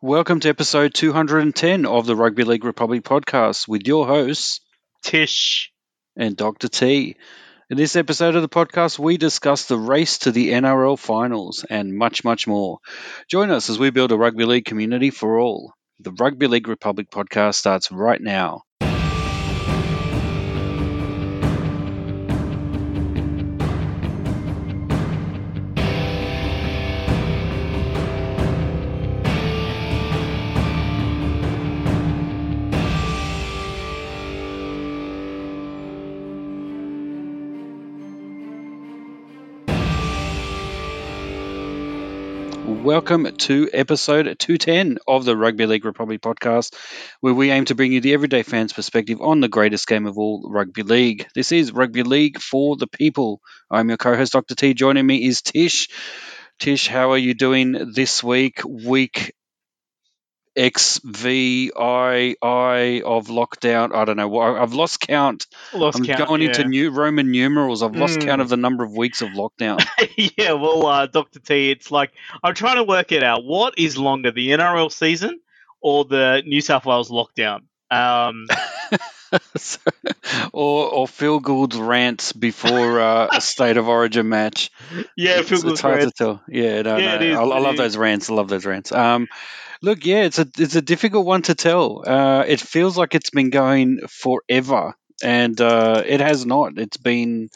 Welcome to episode 210 of the Rugby League Republic podcast with your hosts, Tish. and Dr. T. In this episode of the podcast, we discuss the race to the NRL finals and much, much more. Join us as we build a rugby league community for all. The Rugby League Republic podcast starts right now. Welcome to episode 210 of the Rugby League Republic podcast, where we aim to bring you the everyday fan's perspective on the greatest game of all, rugby league. This is Rugby League for the people. I'm your co host, Dr. T. Joining me is Tish. Tish, how are you doing this week? Week XVII of lockdown. I don't know. I've lost count. Lost I'm count. going yeah. into new Roman numerals. I've lost Mm. count of the number of weeks of lockdown. yeah, well, uh, Dr. T, it's like I'm trying to work it out. What is longer, the NRL season or the New South Wales lockdown? Um, So- or or Phil Gould's rants before uh, a state of origin match. yeah, it's, Phil it's Gould hard to tell. Yeah, no, Yeah, no. is, I, I love those rants. I love those rants. Um, look, yeah, it's a it's a difficult one to tell. Uh, it feels like it's been going forever, and uh, it has not. It's been.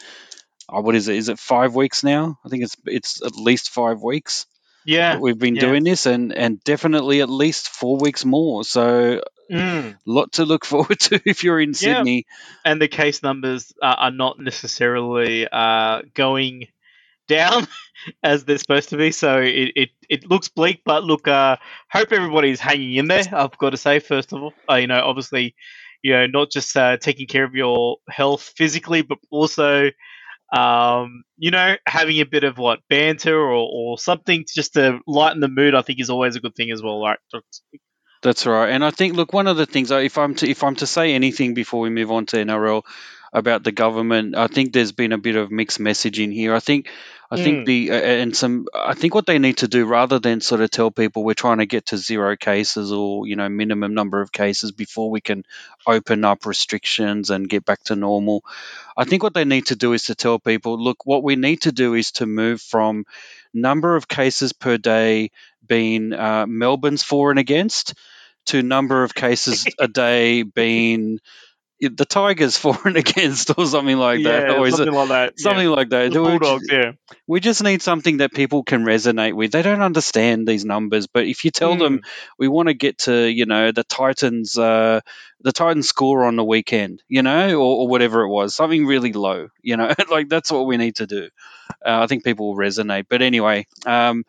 Oh, what is it? Is it five weeks now? I think it's it's at least five weeks Yeah. that we've been yeah. doing this, and and definitely at least four weeks more. So Mm. lot to look forward to if you're in Yeah. Sydney. And the case numbers uh, are not necessarily uh, going down as they're supposed to be. So it, it, it looks bleak, but look, uh, hope everybody's hanging in there. I've got to say, first of all, uh, you know, obviously, you know, not just uh, taking care of your health physically, but also, um, you know, having a bit of what banter or, or something just to lighten the mood. I think is always a good thing as well, right? That's right, and I think look one of the things uh, if I'm to if I'm to say anything before we move on to NRL about the government, I think there's been a bit of mixed messaging here. I think I think Mm. the uh, and some I think what they need to do rather than sort of tell people we're trying to get to zero cases or you know minimum number of cases before we can open up restrictions and get back to normal. I think what they need to do is to tell people, look, what we need to do is to move from number of cases per day being uh, Melbourne's for and against to number of cases a day being the Tigers for and against or something like that. Or it something like that. yeah. something like that? The We Bulldogs, just, yeah. we just need something that people can resonate with. They don't understand these numbers, but if you tell them Mm. we want to get to you know the Titans uh, the Titans score on the weekend, you know, or, or whatever it was, something really low, you know, like that's what we need to do. Uh, I think people will resonate. But anyway, um,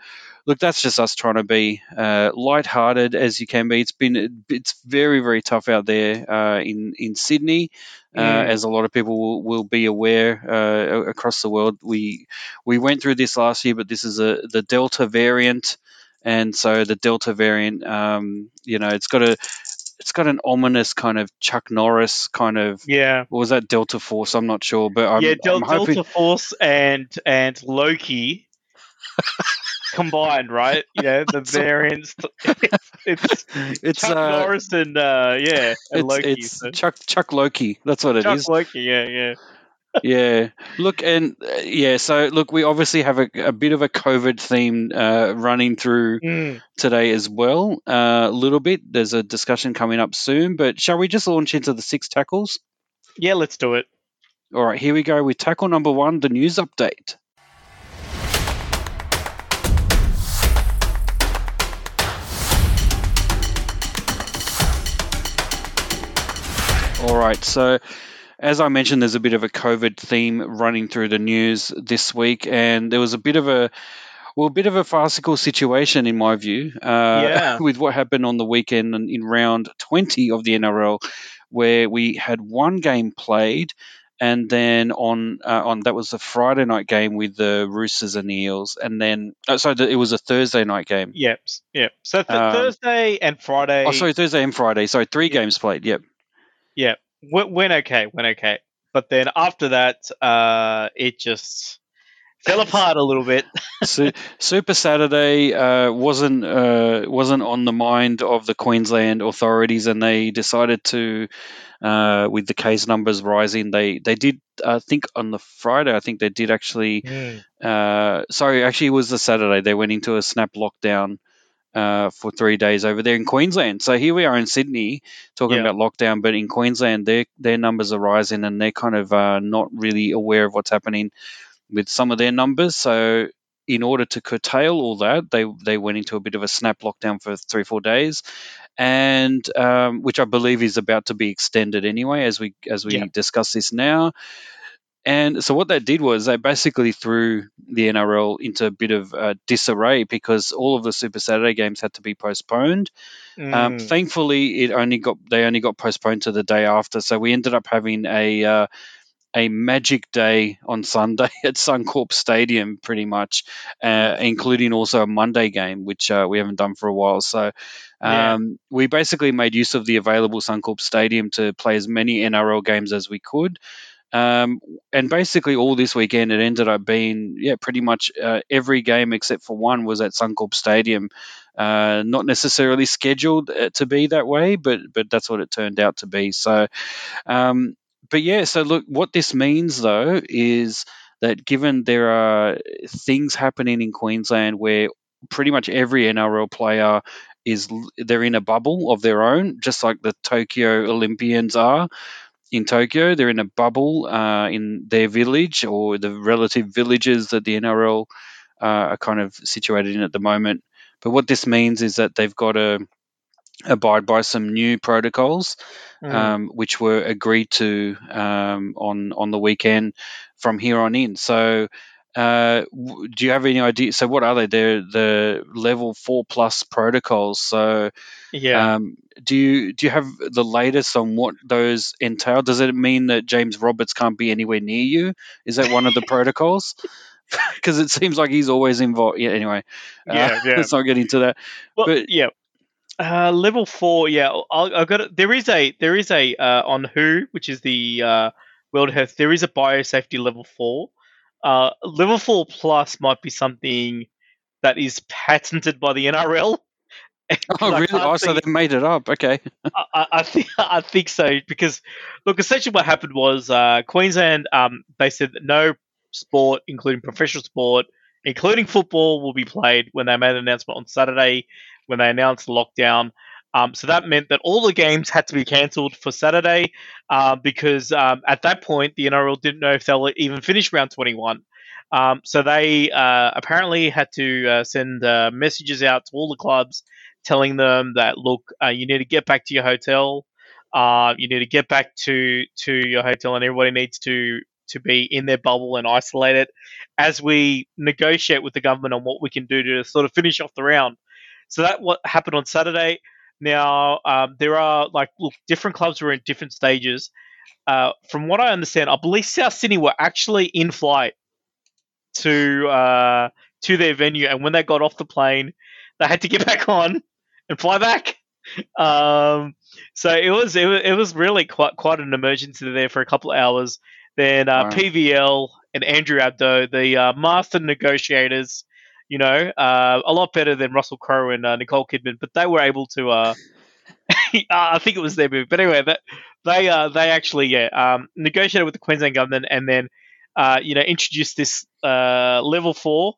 look, that's just us trying to be uh, lighthearted as you can be. It's been it's very very tough out there uh, in in Sydney. Uh, Mm. as a lot of people will, will be aware uh, across the world, we we went through this last year, but this is a the Delta variant, and so the Delta variant, um, you know, it's got a it's got an ominous kind of Chuck Norris kind of Yeah. what was that Delta Force? I'm not sure, but I'm, yeah, Del- I'm hoping Delta Force and and Loki combined, right? Yeah, the variants. It's, it's Chuck uh, Norris and uh, yeah, and it's, Loki. it's so- Chuck Chuck Loki. That's what it is. Chuck Loki, yeah, yeah. yeah. Look, and uh, yeah. So look, we obviously have a, a bit of a COVID theme uh, running through Mm. today as well. Uh, a little bit. There's a discussion coming up soon, but shall we just launch into the six tackles? Yeah, let's do it. All right, here we go with tackle number one, the news update. All right, so as I mentioned, there's a bit of a COVID theme running through the news this week, and there was a bit of a well, a bit of a farcical situation in my view, uh, Yeah. with what happened on the weekend in, in round 20 of the NRL, where we had one game played, and then on uh, on that was a Friday night game with the Roosters and the Eels, and then oh, sorry, it was a Thursday night game. Yep, yep. So th- Um, Thursday and Friday. Oh, sorry, Thursday and Friday. Sorry, three Yeah. games played. Yep. Yeah, went, went okay, went okay. But then after that, uh, it just fell apart a little bit. Super Saturday uh, wasn't uh, wasn't on the mind of the Queensland authorities, and they decided to, uh, with the case numbers rising, they they did. I think on the Friday, I think they did actually. Mm. Uh, sorry, actually, it was the Saturday. They went into a snap lockdown. Uh, for three days over there in Queensland. So here we are in Sydney talking Yeah. about lockdown, but in Queensland, their their numbers are rising, and they're kind of uh, not really aware of what's happening with some of their numbers. So in order to curtail all that, they they went into a bit of a snap lockdown for three four days, and um, which I believe is about to be extended anyway as we as we Yeah. discuss this now. And so what that did was they basically threw the NRL into a bit of uh, disarray because all of the Super Saturday games had to be postponed. Um, Mm. thankfully, it only got they only got postponed to the day after, so we ended up having a uh, a magic day on Sunday at Suncorp Stadium, pretty much, uh, including also a Monday game, which uh, we haven't done for a while. So Yeah. um, we basically made use of the available Suncorp Stadium to play as many NRL games as we could. Um, and basically, all this weekend, it ended up being, yeah, pretty much uh, every game except for one was at Suncorp Stadium. Uh, not necessarily scheduled uh, to be that way, but but that's what it turned out to be. So, um, but yeah, so look, what this means though is that given there are things happening in Queensland where pretty much every NRL player is they're in a bubble of their own, just like the Tokyo Olympians are in Tokyo. They're in a bubble uh, in their village or the relative villages that the NRL uh, are kind of situated in at the moment. But what this means is that they've got to abide by some new protocols, Mm. um, which were agreed to um, on on the weekend from here on in. So. Uh, do you have any idea? So, what are they? They're the level four plus protocols. So, yeah. um, do you do you have the latest on what those entail? Does it mean that James Roberts can't be anywhere near you? Is that one of the protocols? Because it seems like he's always involved. Yeah. Anyway, uh, Yeah, yeah. let's not get into that. Well, But- yeah. Uh, level four, yeah. I'll, I've got it. There is a there is a uh, on WHO, which is the uh, World Health. There is a biosafety level four. Uh, four plus might be something that is patented by the NRL. Oh, really? Oh, so they made it up. Okay. I, I- I think I think so because look, essentially what happened was uh, Queensland um, they said that no sport, including professional sport, including football, will be played when they made an announcement on Saturday when they announced the lockdown. Um, so that meant that all the games had to be cancelled for Saturday uh, because um, at that point the NRL didn't know if they'll even finish round 21. Um, so they uh, apparently had to uh, send uh, messages out to all the clubs telling them that look, uh, you need to get back to your hotel. Uh, you need to get back to to your hotel, and everybody needs to to be in their bubble and isolate it as we negotiate with the government on what we can do to sort of finish off the round. So that what happened on Saturday. Now um, there are like look, different clubs were in different stages. Uh, from what I understand, I believe South Sydney were actually in flight to uh, to their venue, and when they got off the plane, they had to get back on and fly back. Um, so it was, it was it was really quite quite an emergency there for a couple of hours. Then uh, Wow. PVL and Andrew Abdo, the uh, master negotiators, you know, uh, a lot better than Russell Crowe and uh, Nicole Kidman, but they were able to. Uh, I think it was their move, but anyway, that they uh, they actually yeah um, negotiated with the Queensland government and then uh, you know introduced this uh, level four,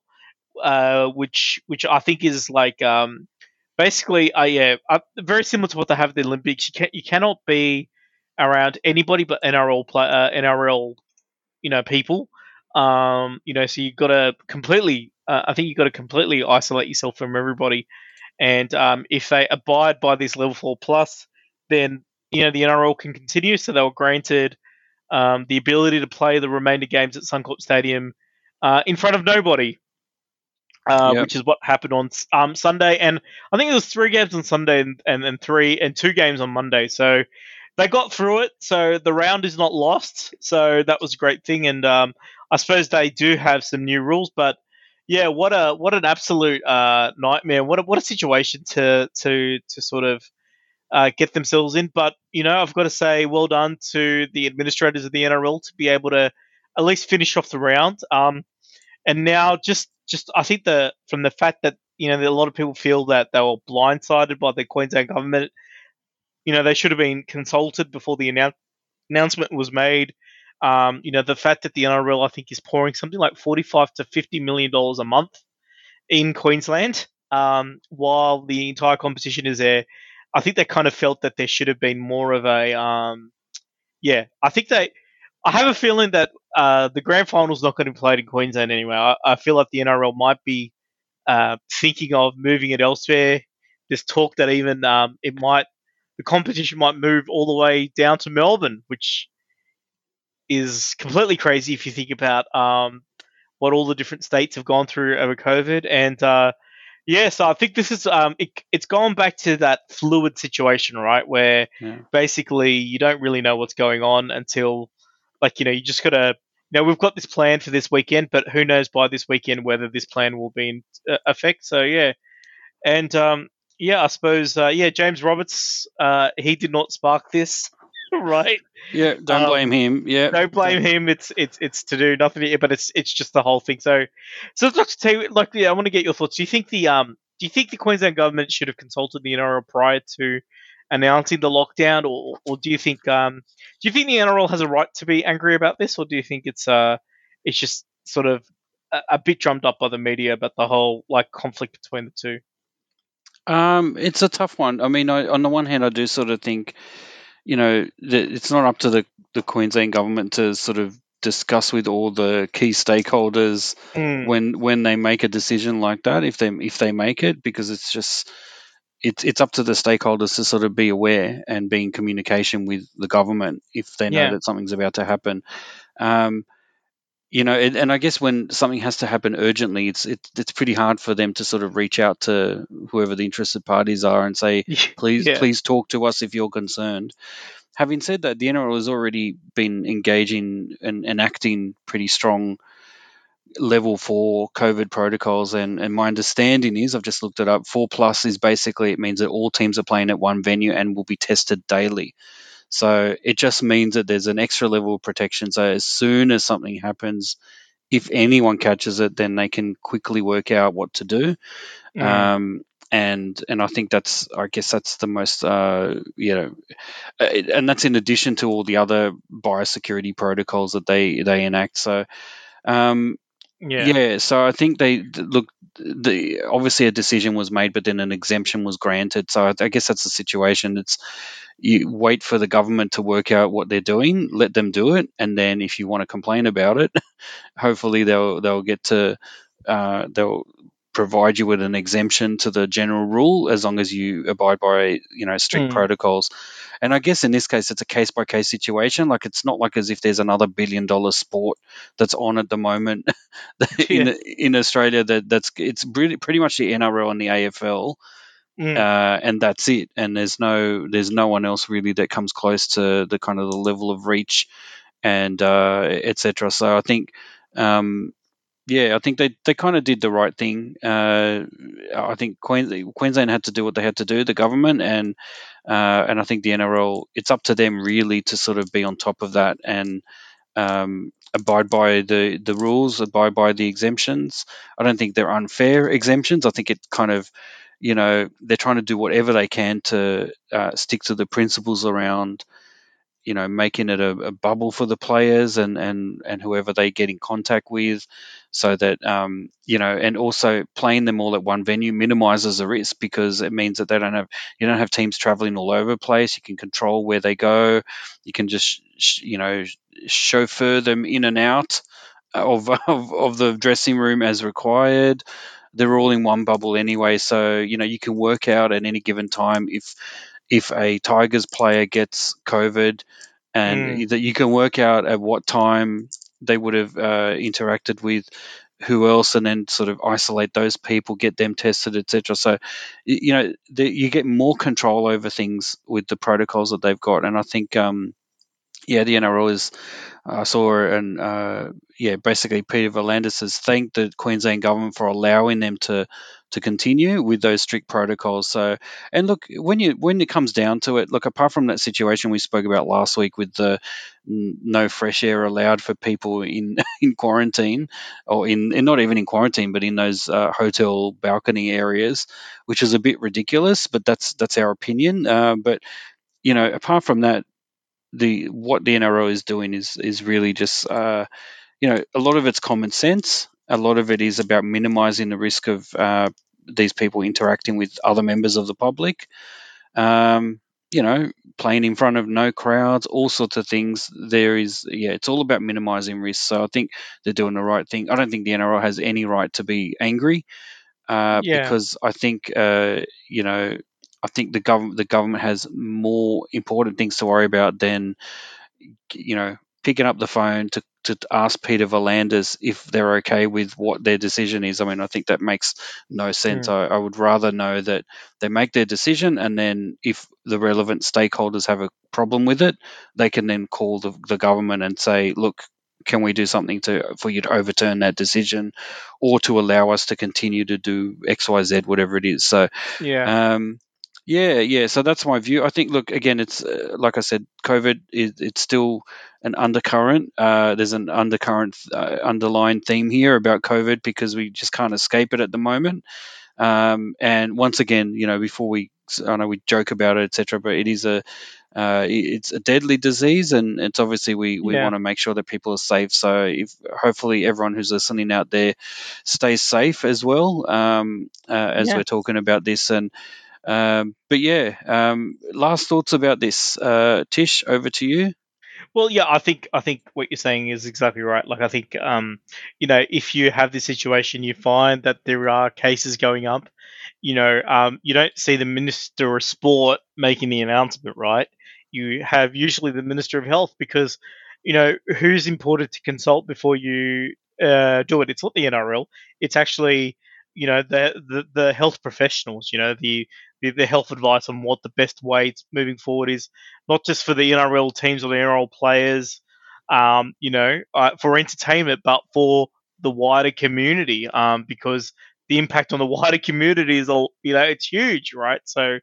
uh, which which I think is like um, basically uh, yeah uh, very similar to what they have at the Olympics. You can you cannot be around anybody but NRL play, uh, NRL you know people. Um, you know, so you've got to completely. Uh, I think you've got to completely isolate yourself from everybody. And um, if they abide by this level four plus, then you know the NRL can continue. So they were granted um, the ability to play the remainder games at Suncorp Stadium uh, in front of nobody, uh, Yep. which is what happened on um, Sunday. And I think it was three games on Sunday and, and, and three and two games on Monday. So they got through it. So the round is not lost. So that was a great thing. And um, I suppose they do have some new rules, but yeah, what a what an absolute uh, nightmare! What a, what a situation to to to sort of uh, get themselves in. But you know, I've got to say, well done to the administrators of the NRL to be able to at least finish off the round. Um, and now just just I think the from the fact that you know a lot of people feel that they were blindsided by the Queensland government. You know they should have been consulted before the annou- announcement was made. Um, you know the fact that the NRL I think is pouring something like forty-five to fifty million dollars a month in Queensland, um, while the entire competition is there. I think they kind of felt that there should have been more of a, um, yeah. I think they. I have a feeling that uh, the grand final is not going to be played in Queensland anyway. I, I feel like the NRL might be uh, thinking of moving it elsewhere. There's talk that even um, it might, the competition might move all the way down to Melbourne, which is completely crazy if you think about um, what all the different states have gone through over COVID. And uh, yeah, so I think this is um, it, it's gone back to that fluid situation, right, where Yeah. basically you don't really know what's going on until, like, you know, you just gotta. You know, we've got this plan for this weekend, but who knows by this weekend whether this plan will be in uh, effect. So yeah, and um, yeah, I suppose uh, yeah, James Roberts, uh, he did not spark this, right? Yeah, don't Um, blame him. Yeah, Don't blame him. It's it's it's to do nothing, but it's it's just the whole thing. So, so tell you, like, yeah, I want to get your thoughts. Do you think the um, do you think the Queensland government should have consulted the NRL prior to announcing the lockdown, or or do you think um, do you think the NRL has a right to be angry about this, or do you think it's uh, it's just sort of a, a bit drummed up by the media about the whole like conflict between the two? Um, it's a tough one. I mean, I, on the one hand, I do sort of think, you know, it's not up to the, the Queensland government to sort of discuss with all the key stakeholders Mm, when when they make a decision like that, if they if they make it, because it's just it's it's up to the stakeholders to sort of be aware and be in communication with the government if they know Yeah. that something's about to happen. Um, you know, and, and I guess when something has to happen urgently, it's it's it's pretty hard for them to sort of reach out to whoever the interested parties are and say, please yeah. please talk to us if you're concerned. Having said that, the NRL has already been engaging and enacting pretty strong level four COVID protocols, and, and my understanding is I've just looked it up. Four plus is basically it means that all teams are playing at one venue and will be tested daily. So it just means that there's an extra level of protection. So as soon as something happens, if anyone catches it, then they can quickly work out what to do. Mm, Um, and and I think that's I guess that's the most uh, you know, uh, and that's in addition to all the other biosecurity protocols that they they enact. So um, yeah. yeah. so I think they look. The obviously a decision was made, but then an exemption was granted. So I, I guess that's the situation. It's you wait for the government to work out what they're doing, let them do it, and then if you want to complain about it, hopefully they'll they'll get to uh, they'll provide you with an exemption to the general rule as long as you abide by you know strict Mm. protocols. And I guess in this case it's a case by case situation. Like it's not like as if there's another billion dollar sport that's on at the moment in in Australia that that's it's pretty pretty much the NRL and the AFL Mm, uh, and that's it. And there's no there's no one else really that comes close to the kind of the level of reach and uh, etc. So I think. Um, yeah, I think they, they kind of did the right thing. Uh, I think Queens, Queensland had to do what they had to do, the government, and uh, and I think the NRL. It's up to them really to sort of be on top of that and um, abide by the the rules, abide by the exemptions. I don't think they're unfair exemptions. I think it kind of, you know, they're trying to do whatever they can to uh, stick to the principles around, you know, making it a, a bubble for the players and and and whoever they get in contact with, so that um, you know, and also playing them all at one venue minimizes the risk because it means that they don't have you don't have teams traveling all over the place. You can control where they go. You can just you know chauffeur them in and out of, of of the dressing room as required. They're all in one bubble anyway, so you know you can work out at any given time if if a Tigers player gets COVID, and Mm. that you can work out at what time they would have uh, interacted with who else, and then sort of isolate those people, get them tested, etc. So, you know, the, you get more control over things with the protocols that they've got, and I think, um, yeah, the NRL is. I saw and uh, yeah, basically Peter V'landys has thanked the Queensland government for allowing them to to continue with those strict protocols. So, and look, when you when it comes down to it, look, apart from that situation we spoke about last week with the no fresh air allowed for people in in quarantine, or in, in not even in quarantine, but in those uh, hotel balcony areas, which is a bit ridiculous. But that's that's our opinion. Uh, but you know, apart from that, the what the NRL is doing is is really just uh, you know a lot of it's common sense. A lot of it is about minimizing the risk of uh, these people interacting with other members of the public. Um, you know, playing in front of no crowds, all sorts of things. There is, yeah, it's all about minimizing risk. So I think they're doing the right thing. I don't think the NRL has any right to be angry uh, Yeah. because I think, uh, you know, I think the government the government has more important things to worry about than, you know, picking up the phone to, to ask Peter V'landys if they're okay with what their decision is. I mean, I think that makes no sense. Hmm. I, I would rather know that they make their decision and then if the relevant stakeholders have a problem with it, they can then call the, the government and say, look, can we do something to for you to overturn that decision or to allow us to continue to do XYZ, whatever it is. So Yeah. um, yeah, yeah. So that's my view. I think. Look, again, it's uh, like I said, COVID is it's still an undercurrent. Uh, there's an undercurrent, uh, underlying theme here about COVID because we just can't escape it at the moment. Um, and once again, you know, before we, I know we joke about it, etc., but it is a, uh, it's a deadly disease, and it's obviously we, we Yeah. want to make sure that people are safe. So, if hopefully everyone who's listening out there stays safe as well, um, uh, as Yeah. we're talking about this. And um, but yeah, um, last thoughts about this, uh, Tish. Over to you. Well, yeah, I think I think what you're saying is exactly right. Like I think um, you know, if you have this situation, you find that there are cases going up. You know, um, you don't see the minister of sport making the announcement, right? You have usually the minister of health because you know who's important to consult before you uh, do it. It's not the NRL. It's actually you know the the, the health professionals. You know the, the the health advice on what the best way moving forward is not just for the NRL teams or the NRL players, um, you know, uh, for entertainment, but for the wider community, um, because the impact on the wider community is all, you know, it's huge, right? So,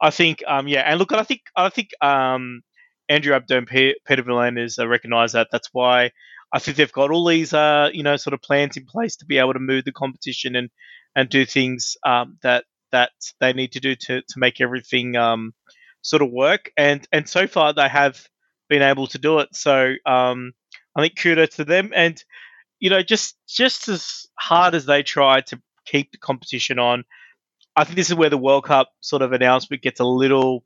I think, um, yeah, and look, I think, I think, um, Andrew Abdo and Pe- Peter V'landys uh, recognise that. That's why I think they've got all these, uh, you know, sort of plans in place to be able to move the competition and and do things um, that that they need to do to to make everything um, sort of work. And and so far they have been able to do it. So um, I think kudos to them. And you know, just just as hard as they try to keep the competition on, I think this is where the World Cup sort of announcement gets a little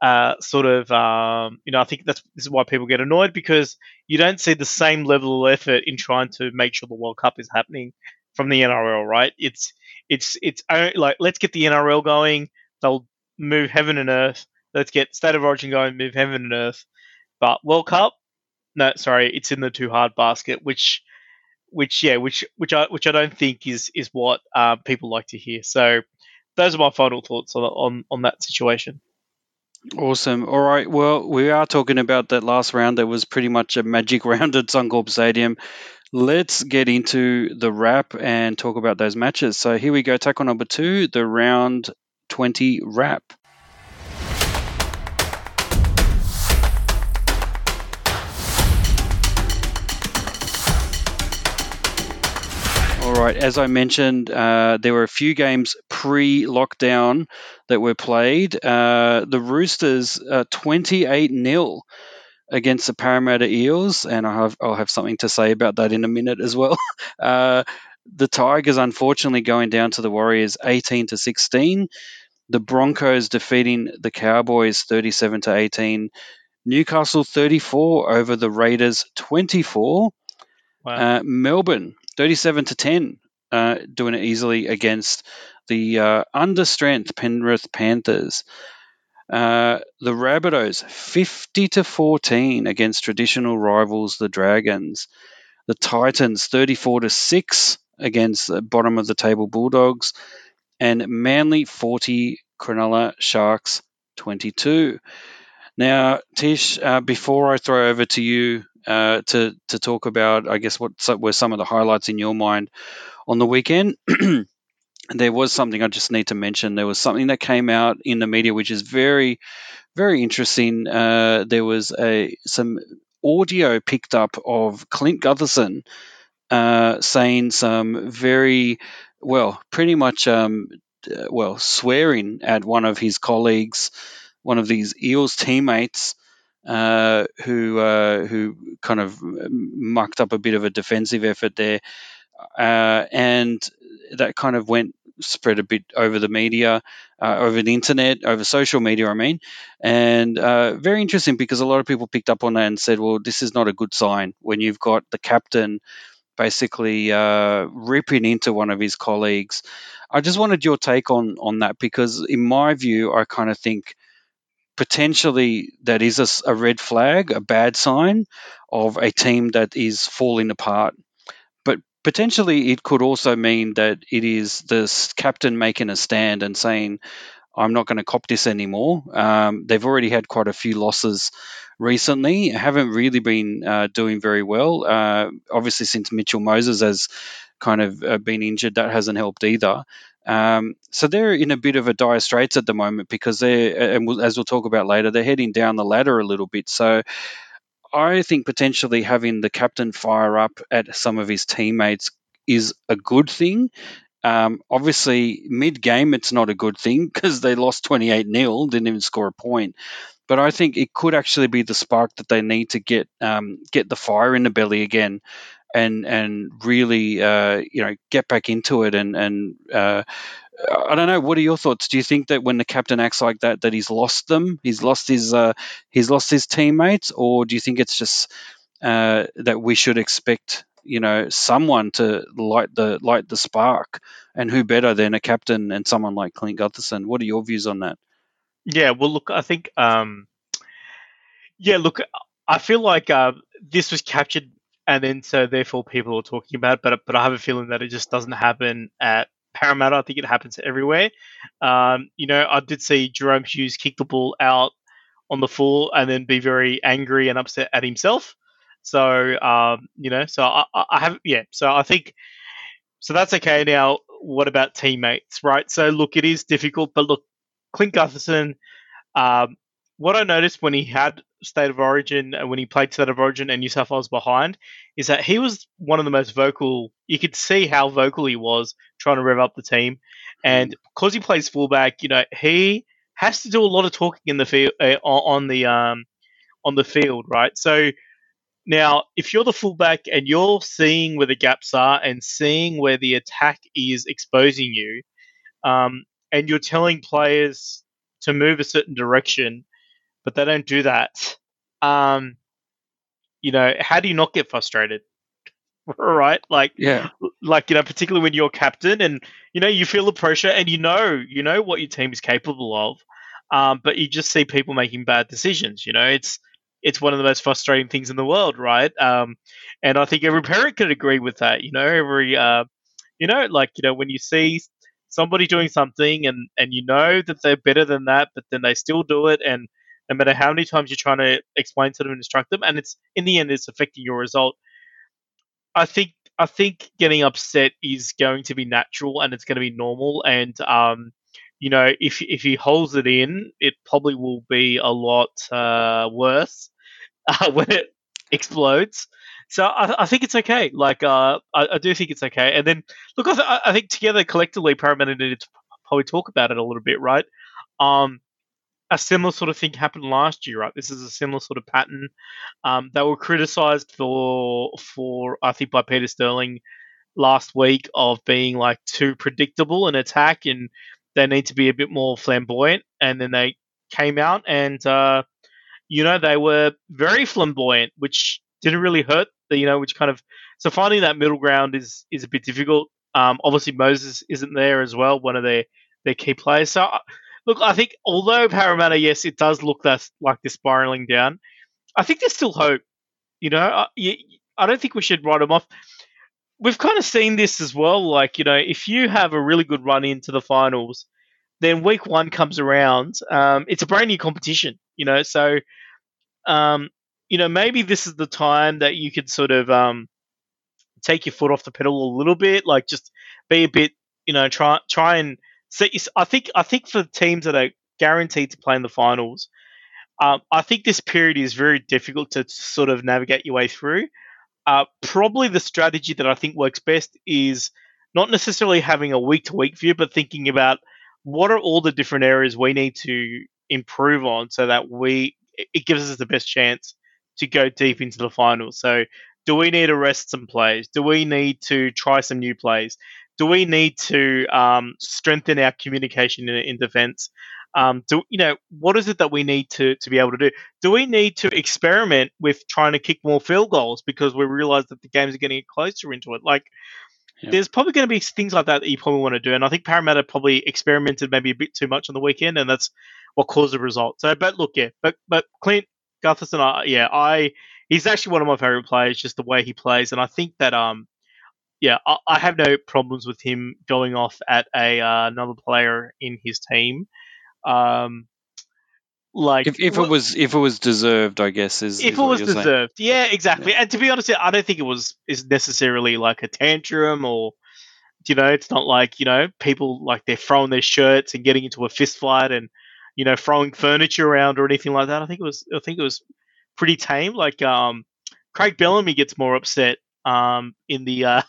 uh, sort of um, you know I think that's this is why people get annoyed because you don't see the same level of effort in trying to make sure the World Cup is happening from the NRL, right? It's it's it's like let's get the NRL going. They'll move heaven and earth. Let's get State of Origin going, move heaven and earth. But World Cup, no, sorry, it's in the too hard basket, which which yeah, which which I which I don't think is is what uh, people like to hear. So those are my final thoughts on on, on that situation. Awesome. All right. Well, we are talking about that last round that was pretty much a magic round at Suncorp Stadium. Let's get into the wrap and talk about those matches. So here we go. Tackle number two, the round 20 wrap. Right. As I mentioned, uh, there were a few games pre lockdown that were played. Uh, the Roosters, uh, 28 0 against the Parramatta Eels, and I have, I'll have something to say about that in a minute as well. Uh, the Tigers, unfortunately, going down to the Warriors 18 to 16. The Broncos defeating the Cowboys 37 to 18. Newcastle 34 over the Raiders 24. Wow. Uh, Melbourne 37 to 10, uh, doing it easily against the uh, under strength Penrith Panthers. Uh, the Rabbitohs 50 to 14 against traditional rivals the Dragons. The Titans 34 to 6 against the bottom of the table Bulldogs, and Manly 40, Cronulla Sharks 22. Now, Tish, uh, before I throw over to you uh, to to talk about, I guess what were some of the highlights in your mind on the weekend. there was something I just need to mention. There was something that came out in the media which is very, very interesting. Uh, there was a some audio picked up of Clint Gutherson uh, saying some very well, pretty much um, well, swearing at one of his colleagues, one of these Eels teammates, uh, who uh, who kind of mucked up a bit of a defensive effort there, uh, and that kind of went spread a bit over the media, uh, over the internet, over social media, I mean. And uh, very interesting because a lot of people picked up on that and said, well, this is not a good sign when you've got the captain basically uh, ripping into one of his colleagues. I just wanted your take on, on that because, in my view, I kind of think potentially that is a, a red flag, a bad sign of a team that is falling apart But potentially it could also mean that it is the captain making a stand and saying, I'm not going to cop this anymore. Um, they've already had quite a few losses recently, haven't really been uh, doing very well. Uh, obviously, since Mitchell Moses has kind of uh, been injured, that hasn't helped either. Um, so they're in a bit of a dire straits at the moment because they're, and we'll, as we'll talk about later, they're heading down the ladder a little bit. So I think potentially having the captain fire up at some of his teammates is a good thing. Um, obviously, mid game, it's not a good thing because they lost 28 0, didn't even score a point. But I think it could actually be the spark that they need to get um, get the fire in the belly again, and and really uh, you know get back into it and and uh, I don't know. What are your thoughts? Do you think that when the captain acts like that, that he's lost them, he's lost his, uh, he's lost his teammates, or do you think it's just uh, that we should expect, you know, someone to light the light the spark, and who better than a captain and someone like Clint Gutherson? What are your views on that? Yeah, well, look, I think, um, yeah, look, I feel like uh, this was captured, and then so therefore people are talking about it, but but I have a feeling that it just doesn't happen at Parramatta. I think it happens everywhere. Um, you know, I did see Jahrome Hughes kick the ball out on the floor and then be very angry and upset at himself. So, um, you know, so I, I have, yeah, so I think, so that's okay. Now, what about teammates, right? So, look, it is difficult, but look, Clint Gutherson, um, what I noticed when he had State of Origin, uh, when he played State of Origin and New South Wales behind, is that he was one of the most vocal. You could see how vocal he was trying to rev up the team, and because he plays fullback, you know he has to do a lot of talking in the field uh, on the um, on the field, right? So now, if you're the fullback and you're seeing where the gaps are and seeing where the attack is exposing you, um, and you're telling players to move a certain direction but they don't do that. Um, you know, how do you not get frustrated? right? Like, yeah, like you know, particularly when you're captain and you know you feel the pressure and you know you know what your team is capable of, um, but you just see people making bad decisions. You know, it's it's one of the most frustrating things in the world, right? Um, and I think every parent could agree with that. You know, every uh, you know, like you know, when you see somebody doing something and and you know that they're better than that, but then they still do it and no matter how many times you're trying to explain to them and instruct them, and it's in the end it's affecting your result. I think I think getting upset is going to be natural and it's going to be normal. And um, you know, if if he holds it in, it probably will be a lot uh, worse uh, when it explodes. So I, I, think it's okay. Like uh, I, I, do think it's okay. And then look, I, th- I think together collectively, Parramatta needed to probably talk about it a little bit, right? Um, a similar sort of thing happened last year, right? This is a similar sort of pattern. Um, they were criticised for for I think by Peter Sterling last week of being like too predictable in attack and they need to be a bit more flamboyant. And then they came out and uh, you know they were very flamboyant, which didn't really hurt. The, you know, which kind of so finding that middle ground is is a bit difficult. Um, obviously Moses isn't there as well, one of their their key players. So Look, I think although Parramatta, yes, it does look that's like they're spiraling down. I think there's still hope. You know, I, I don't think we should write them off. We've kind of seen this as well. Like, you know, if you have a really good run into the finals, then week one comes around. Um, it's a brand new competition, you know. So, um, you know, maybe this is the time that you could sort of um, take your foot off the pedal a little bit, like just be a bit you know, try try and your- I think I think for teams that are guaranteed to play in the finals, um, I think this period is very difficult to sort of navigate your way through. Uh, probably the strategy that I think works best is not necessarily having a week to week view, but thinking about what are all the different areas we need to improve on so that we it gives us the best chance to go deep into the finals. So, do we need to rest some plays? Do we need to try some new plays? Do we need to um, strengthen our communication in, in defense? Um, do you know what is it that we need to to be able to do? Do we need to experiment with trying to kick more field goals because we realize that the games are getting closer into it? Like, there's probably going to be things like that that you probably want to do, and I think Parramatta probably experimented maybe a bit too much on the weekend, and that's what caused the result. So, but look, yeah, but but Clint Gutherson, I, yeah, I he's actually one of my favorite players, just the way he plays, and I think that um. Yeah, I, I have no problems with him going off at a uh, another player in his team. Um, like If, if it was if it was deserved, I guess is if is it was you're saying. deserved, yeah, exactly. And to be honest, I don't think it was is necessarily like a tantrum or you know, it's not like you know people like they're throwing their shirts and getting into a fist fight and you know throwing furniture around or anything like that. I think it was I think it was pretty tame. Like um, Craig Bellamy gets more upset um in the uh,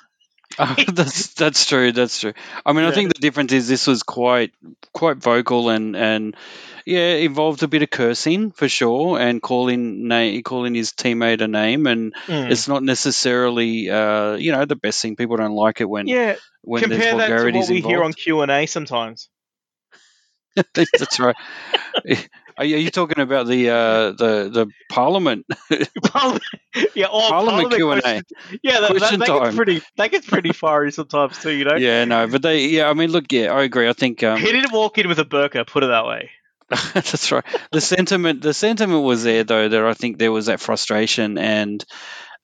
that's that's true. That's true. I mean, I think the difference is this was quite quite vocal and and yeah, involved a bit of cursing for sure, and calling na- calling his teammate a name, and mm. it's not necessarily uh, you know the best thing. People don't like it when yeah. when there's Compare that to what we hear on. Q and A sometimes. that's right. Are you, are you talking about the uh, the the Parliament? Parliament, yeah, or Parliament Q&A. Yeah, that, that, that gets pretty. That gets pretty fiery sometimes too. You know, yeah, no, but they yeah. I mean, look, yeah, I agree. I think um, he didn't walk in with a burqa. Put it that way. That's right. The sentiment, the sentiment was there though. That I think there was that frustration, and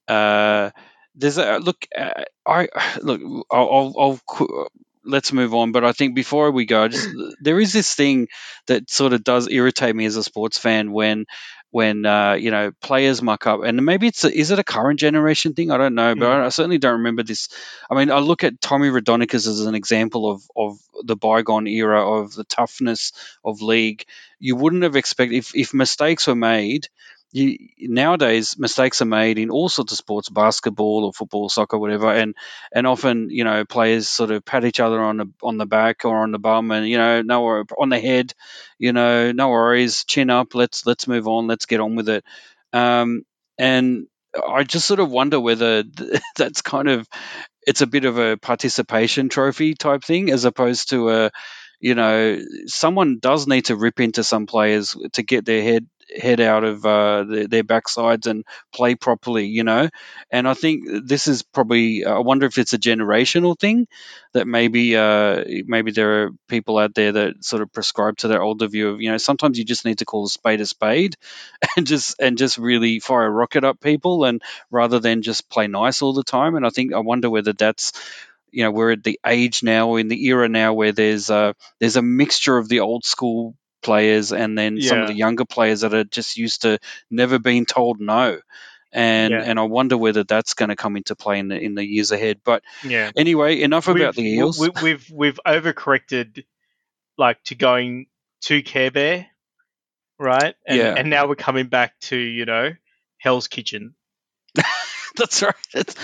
uh, there's a look. Uh, I look. I'll, I'll, I'll let's move on. But I think before we go, just there is this thing that sort of does irritate me as a sports fan when when uh, you know players muck up, and maybe it's a, is it a current generation thing? I don't know, but I, I certainly don't remember this. I mean, I look at Tommy Raudonikis as an example of of the bygone era of the toughness of league. You wouldn't have expected if if mistakes were made. You, nowadays, mistakes are made in all sorts of sports, basketball or football, soccer, whatever, and and often you know players sort of pat each other on the on the back or on the bum, and you know no on the head, you know no worries, chin up, let's let's move on, let's get on with it, um, and I just sort of wonder whether that's kind of it's a bit of a participation trophy type thing as opposed to a you know someone does need to rip into some players to get their head head out of uh, their, their backsides and play properly you know? And i think this is probably i wonder if it's a generational thing that maybe uh, maybe there are people out there that sort of prescribe to their older view of you know sometimes you just need to call a spade a spade and just and just really fire a rocket up people and rather than just play nice all the time. And i think i wonder whether that's you know we're at the age now in the era now where there's a there's a mixture of the old school players and then some of the younger players that are just used to never being told no and Yeah. and I wonder whether that's going to come into play in the in the years ahead but Yeah. anyway enough about the We've- Eels We, we've we've overcorrected, like to going to Care Bear, right? And, Yeah. And now we're coming back to you know Hell's Kitchen. that's right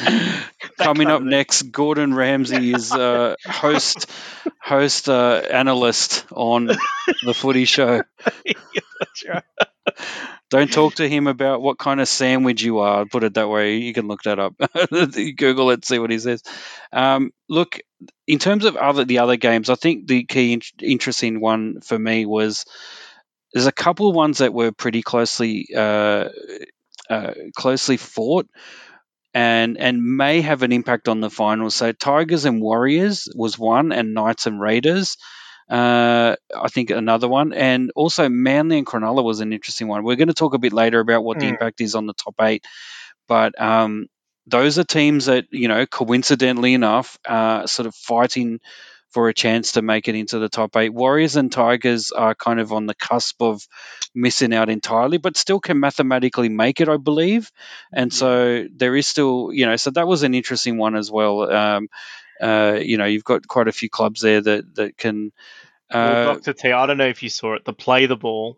coming up next Gordon Ramsay is uh, host host uh, analyst on the footy show That's right. Don't talk to him about what kind of sandwich you are. Put it that way. You can look that up. Google it, see what he says. Um, look, in terms of other the other games, I think the key in- interesting one for me was there's a couple of ones that were pretty closely uh, uh, closely fought. And and may have an impact on the finals. So Tigers and Warriors was one, and Knights and Raiders. Uh, I think another one, and also Manly and Cronulla was an interesting one. We're going to talk a bit later about what the Mm. impact is on the top eight, but um, those are teams that you know, coincidentally enough, uh, sort of fighting for a chance to make it into the top eight. Warriors and Tigers are kind of on the cusp of missing out entirely, but still can mathematically make it, I believe. And so there is still, you know, so that was an interesting one as well. Um, uh, you know you've got quite a few clubs there that that can. well, Uh, Doctor T, I don't know if you saw it. The play the ball.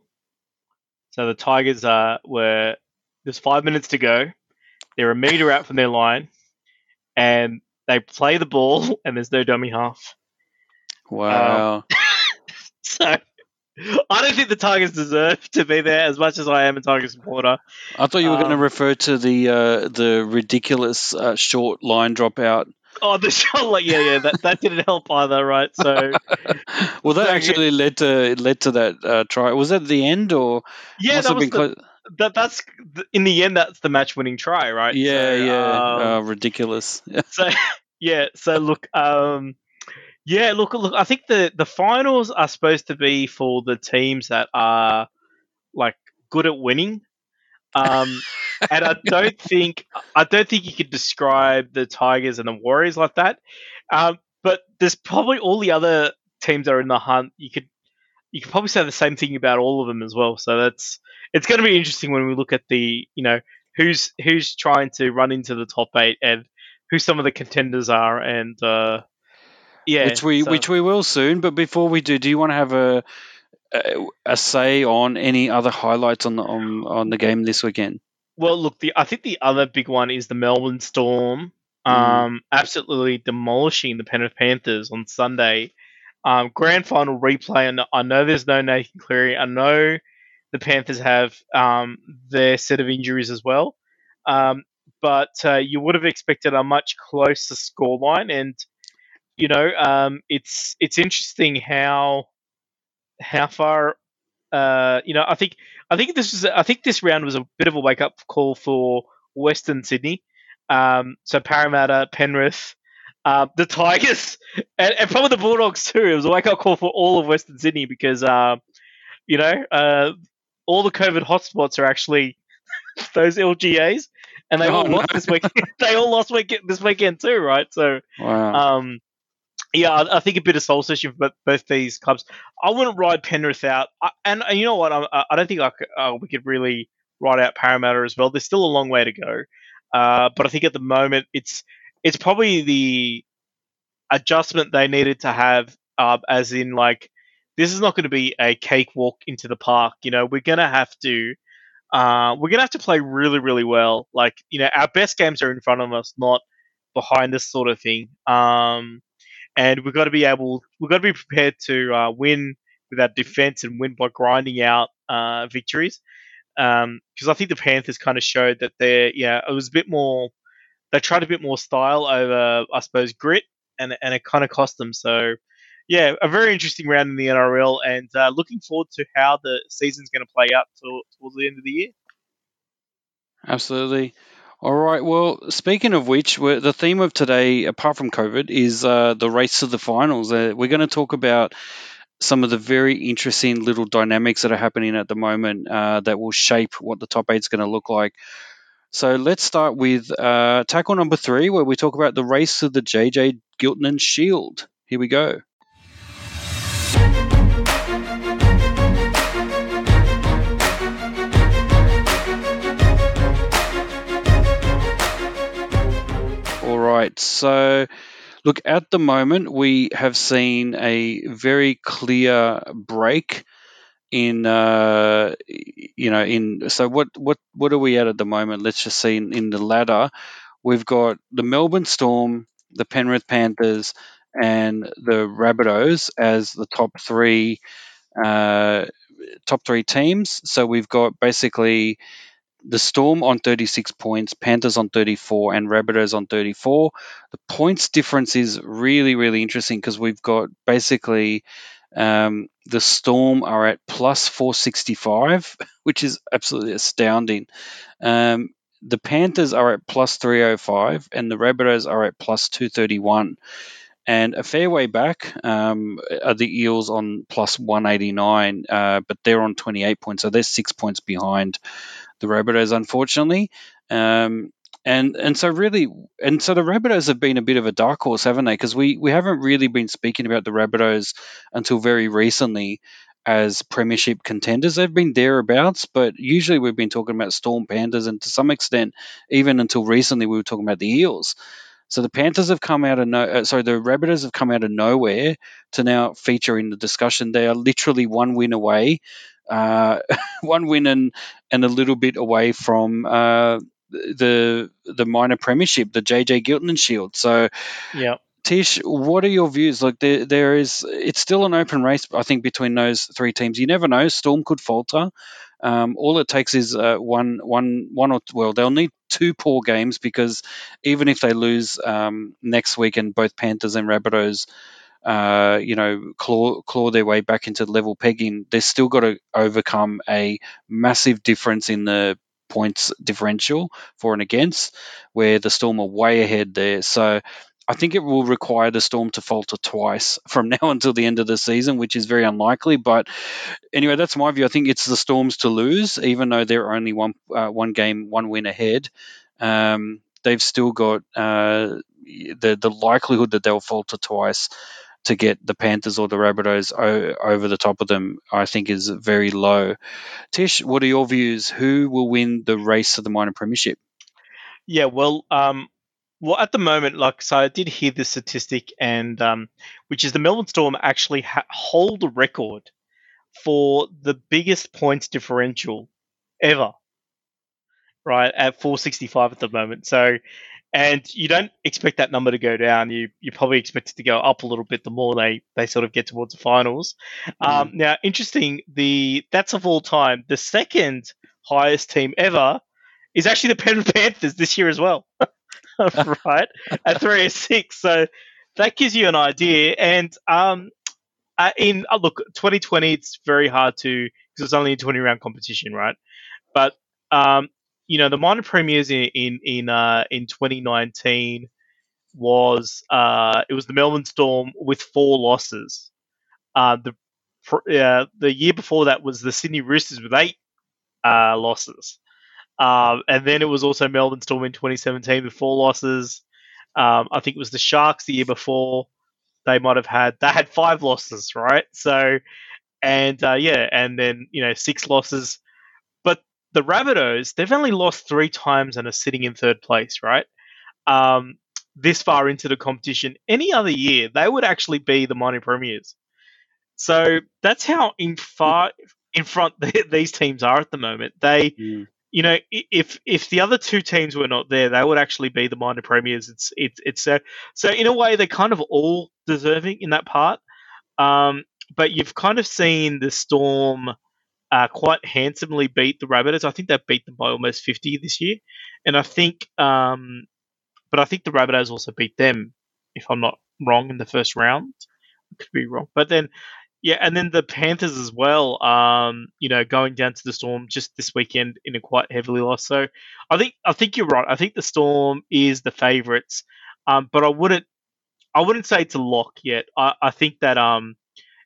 So the Tigers uh, were there's five minutes to go. They're a meter out from their line, and they play the ball, and there's no dummy half. Wow. So I don't think the Tigers deserve to be there as much as I am a Tigers supporter. I thought you were going to um, refer to the uh, the ridiculous uh, short line dropout. Oh, the shot, like yeah, yeah, that, that didn't help either, right? So well, that So, yeah. actually led to led to that uh, try. Was that the end or yeah, that was the, close? that. That's in the end, that's the match-winning try, right? Yeah, So, yeah, um, uh, ridiculous. so yeah, so look, um, yeah, look, look. I think the the finals are supposed to be for the teams that are like good at winning. Um, and I don't think I don't think you could describe the Tigers and the Warriors like that. Um, but there's probably all the other teams that are in the hunt. You could you could probably say the same thing about all of them as well. So that's it's going to be interesting when we look at the you know who's who's trying to run into the top eight and who some of the contenders are and uh, yeah, which we so- which we will soon. But before we do, do you want to have a a, a say on any other highlights on the on, on the game this weekend? Well, look, the I think the other big one is the Melbourne Storm, Mm. um, absolutely demolishing the Penrith Panthers on Sunday. Um, grand final replay, and I know there's no Nathan Cleary. I know the Panthers have um, their set of injuries as well, um, but uh, you would have expected a much closer scoreline, and you know, um, it's it's interesting how how far uh, you know, I think I think this was I think this round was a bit of a wake up call for Western Sydney. Um, so Parramatta, Penrith, uh, the Tigers, and, and probably the Bulldogs too. It was a wake up call for all of Western Sydney because uh, you know uh, all the COVID hotspots are actually those LGAs, and they Oh, all no. lost this week. they all lost week- this weekend too, right? So Wow. um, yeah, I, think a bit of soul searching for both, both these clubs. I wouldn't ride Penrith out, I, and, and you know what? I, I don't think I could, uh, we could really ride out Parramatta as well. There's still a long way to go, uh, but I think at the moment it's it's probably the adjustment they needed to have, uh, as in like this is not going to be a cakewalk into the park. You know, we're gonna have to. Uh, we're gonna have to play really, really well. Like, you know, our best games are in front of us, not behind us, sort of thing. Um, and we've got to be able, we've got to be prepared to uh, win with our defense and win by grinding out uh, victories. Because I think the Panthers kind of showed that they're, yeah, it was a bit more, they tried a bit more style over, I suppose, grit, and and it kind of cost them. So, yeah, a very interesting round in the NRL, and uh, looking forward to how the season's going to play out till, towards the end of the year. Absolutely. All right. Well, speaking of which, the theme of today, apart from COVID, is uh, the race to the finals. Uh, we're going to talk about some of the very interesting little dynamics that are happening at the moment uh, that will shape what the top eight is going to look like. So let's start with uh, tackle number three, where we talk about the race to the JJ Giltinan Shield. Here we go. Look, at the moment, we have seen a very clear break in, uh, you know, in. So, what, what, what are we at at the moment? Let's just see in, in the ladder. We've got the Melbourne Storm, the Penrith Panthers, and the Rabbitohs as the top three, uh, top three teams. So we've got basically the Storm on 36 points, Panthers on 34, and Rabbitohs on 34. The points difference is really, really interesting because we've got basically um, the Storm are at plus 465, which is absolutely astounding. Um, the Panthers are at plus 305, and the Rabbitohs are at plus 231. And a fair way back um, are the Eels on plus 189, uh, but they're on 28 points, so they're six points behind the Rabbitohs, unfortunately. Um, and and so really, and so the Rabbitohs have been a bit of a dark horse, haven't they? Because we we haven't really been speaking about the Rabbitohs until very recently as premiership contenders. They've been thereabouts, but usually we've been talking about Storm Panthers, and to some extent, even until recently, we were talking about the Eels. So the Panthers have come out of no, uh, sorry, the Rabbitohs have come out of nowhere to now feature in the discussion. They are literally one win away, uh, one win and and a little bit away from uh, the the minor premiership, the JJ Giltinan Shield. So yeah. Tish, what are your views? Like there, there is, it's still an open race, I think, between those three teams. You never know. Storm could falter. Um, all it takes is uh, one, one, one or well, they'll need two poor games because even if they lose um, next week and both Panthers and Rabbitohs, uh, you know, claw claw their way back into level pegging, they've still got to overcome a massive difference in the points differential for and against, where the Storm are way ahead there. So I think it will require the Storm to falter twice from now until the end of the season, which is very unlikely. But anyway, that's my view. I think it's the Storms to lose, even though they're only one uh, one game, one win ahead. Um, they've still got uh, the the likelihood that they'll falter twice to get the Panthers or the Rabbitohs o- over the top of them. I think is very low. Tish, what are your views? Who will win the race to the minor premiership? Yeah, well, um, well, at the moment, like, so I did hear this statistic, and um, which is the Melbourne Storm actually ha- hold a record for the biggest points differential ever, right? At 465 at the moment. So, and you don't expect that number to go down. You you probably expect it to go up a little bit the more they they sort of get towards the finals. Mm. Um, now, interesting. The that's of all time. The second highest team ever is actually the Penrith Panthers this year as well. right, at three or six. So that gives you an idea. And um, uh, in uh, look, 2020, it's very hard to because it's only a 20 round competition, right? But um, you know, the minor premiers in in in, uh, in 2019 was uh, it was the Melbourne Storm with four losses. Uh, the uh, the year before that was the Sydney Roosters with eight uh, losses. Um, and then it was also Melbourne Storm in 2017 with four losses. Um, I think it was the Sharks the year before. They might have had they had five losses, right? So, and uh, yeah, and then you know six losses. The Rabbitohs, they've only lost three times and are sitting in third place, right? Um, this far into the competition, any other year they would actually be the minor premiers. So that's how in far in front these teams are at the moment. They mm you know, if if the other two teams were not there, they would actually be the minor premiers. It's it's it's so so in a way they're kind of all deserving in that part. Um, but you've kind of seen the Storm uh, quite handsomely beat the Rabbitohs. I think they beat them by almost fifty this year, and I think, um, but I think the Rabbitohs also beat them, if I'm not wrong, in the first round. I could be wrong, but then yeah, and then the Panthers as well. Um, you know, going down to the Storm just this weekend in a quite heavily loss. So I think I think you're right. I think the Storm is the favourites, um, but I wouldn't I wouldn't say it's a lock yet. I, I think that um,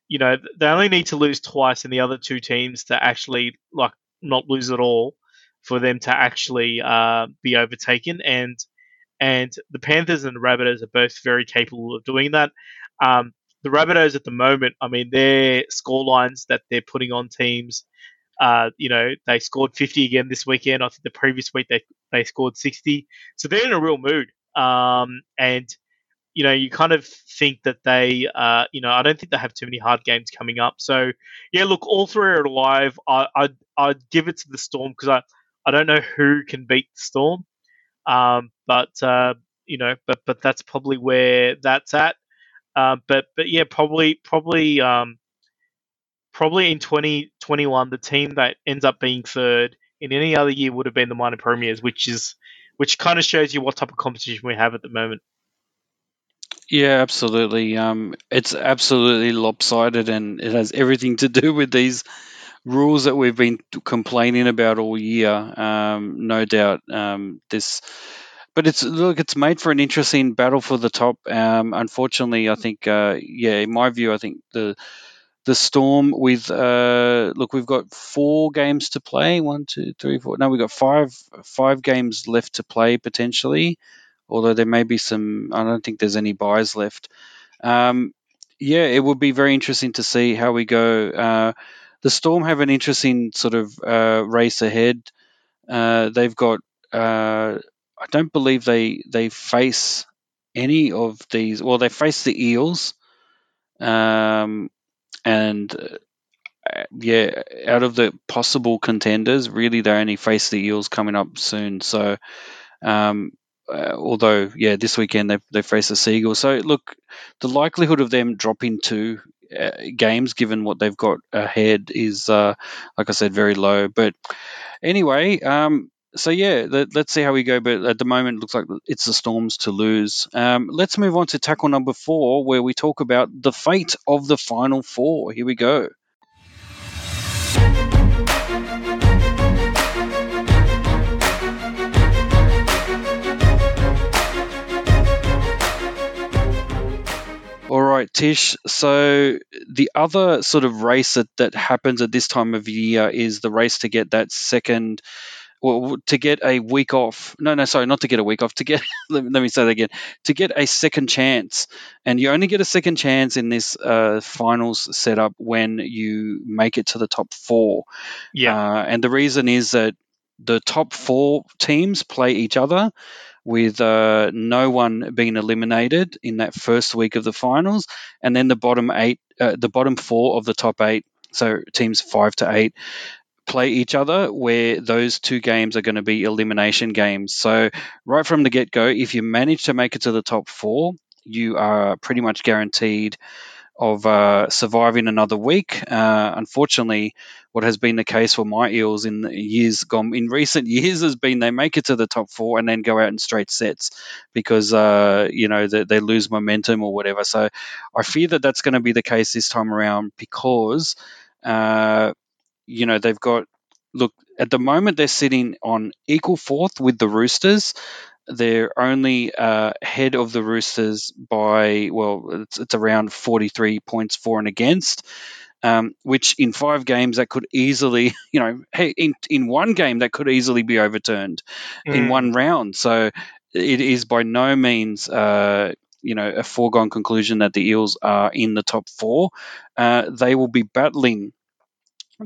you know, they only need to lose twice, and the other two teams to actually like not lose at all for them to actually uh, be overtaken. And and the Panthers and the Rabbitohs are both very capable of doing that. Um, the Rabbitohs at the moment, I mean, their score lines that they're putting on teams, uh, you know, they scored 50 again this weekend. I think the previous week they, they scored 60. So they're in a real mood. Um, and, you know, you kind of think that they, uh, you know, I don't think they have too many hard games coming up. So, yeah, look, all three are alive. I, I'd, I'd give it to the Storm because I, I don't know who can beat the Storm. Um, but, uh, you know, but, but that's probably where that's at. Uh, but but yeah, probably probably um, probably in 2021, the team that ends up being third in any other year would have been the minor premiers, which is which kind of shows you what type of competition we have at the moment. Yeah, absolutely. Um, it's absolutely lopsided, and it has everything to do with these rules that we've been complaining about all year. Um, no doubt, um, this but it's look, it's made for an interesting battle for the top. Um, unfortunately, I think, uh, yeah, in my view, I think the the Storm with uh, look, we've got four games to play. One, two, three, four. No, we've got five five games left to play potentially. Although there may be some, I don't think there's any buys left. Um, yeah, it would be very interesting to see how we go. Uh, the Storm have an interesting sort of uh, race ahead. Uh, they've got uh, I don't believe they they face any of these. Well, they face the Eels, um, and uh, yeah, out of the possible contenders, really they only face the Eels coming up soon. So, um, uh, although yeah, this weekend they they face the Seagulls. So look, the likelihood of them dropping two uh, games, given what they've got ahead, is uh, like I said, very low. But anyway, um, so yeah, let, us see how we go. But at the moment, it looks like it's the Storms to lose. Um, let's move on to tackle number four, where we talk about the fate of the final four. Here we go. Right, Tish. So the other sort of race that, that happens at this time of year is the race to get that second well, to get a week off. No, no, sorry, not to get a week off. To get let, me, say that again. To get a second chance, and you only get a second chance in this uh, finals setup when you make it to the top four. Yeah, uh, and the reason is that the top four teams play each other with uh, no one being eliminated in that first week of the finals, and then the bottom eight, uh, the bottom four of the top eight, so teams five to eight, play each other where those two games are going to be elimination games. So, right from the get go, if you manage to make it to the top four, you are pretty much guaranteed of uh, surviving another week. Uh, unfortunately, what has been the case for my Eels in years gone, in recent years, has been they make it to the top four and then go out in straight sets because uh, you know they, they, lose momentum or whatever. So I fear that that's going to be the case this time around because uh, you know, they've got look at the moment they're sitting on equal fourth with the Roosters. They're only uh, ahead of the Roosters by well, it's, it's around forty three points for and against. Um, which in five games that could easily, you know, hey, in in one game that could easily be overturned mm. in one round. So it is by no means, uh, you know, a foregone conclusion that the Eels are in the top four. Uh, they will be battling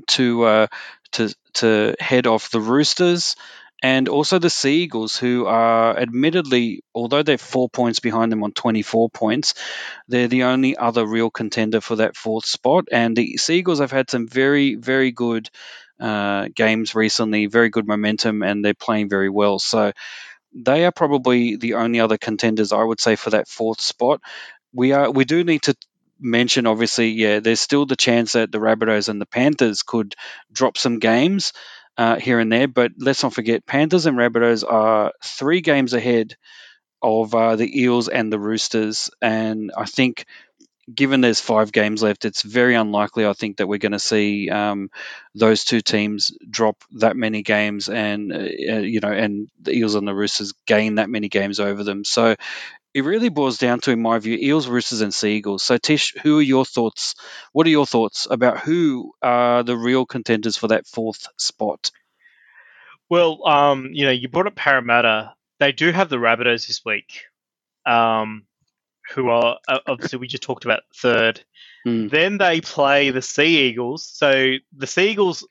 to uh, to to head off the Roosters and also the Sea Eagles, who are admittedly, although they're four points behind them on 24 points, they're the only other real contender for that fourth spot. And the Sea Eagles have had some very, very good uh, games recently, very good momentum, and they're playing very well. So they are probably the only other contenders I would say for that fourth spot. We are we do need to mention, obviously, yeah, there's still the chance that the Rabbitohs and the Panthers could drop some games uh, here and there. But let's not forget, Panthers and Rabbitohs are three games ahead of uh, the Eels and the Roosters. And I think, given there's five games left, it's very unlikely, I think, that we're going to see um, those two teams drop that many games and, uh, you know, and the Eels and the Roosters gain that many games over them. So it really boils down to, in my view, Eels, Roosters, and Seagulls. So, Tish, who are your thoughts? What are your thoughts about who are the real contenders for that fourth spot? Well, um, you know, you brought up Parramatta. They do have the Rabbitohs this week, um, who are obviously we just talked about third. Mm. Then they play the Sea Eagles. So the Sea Eagles,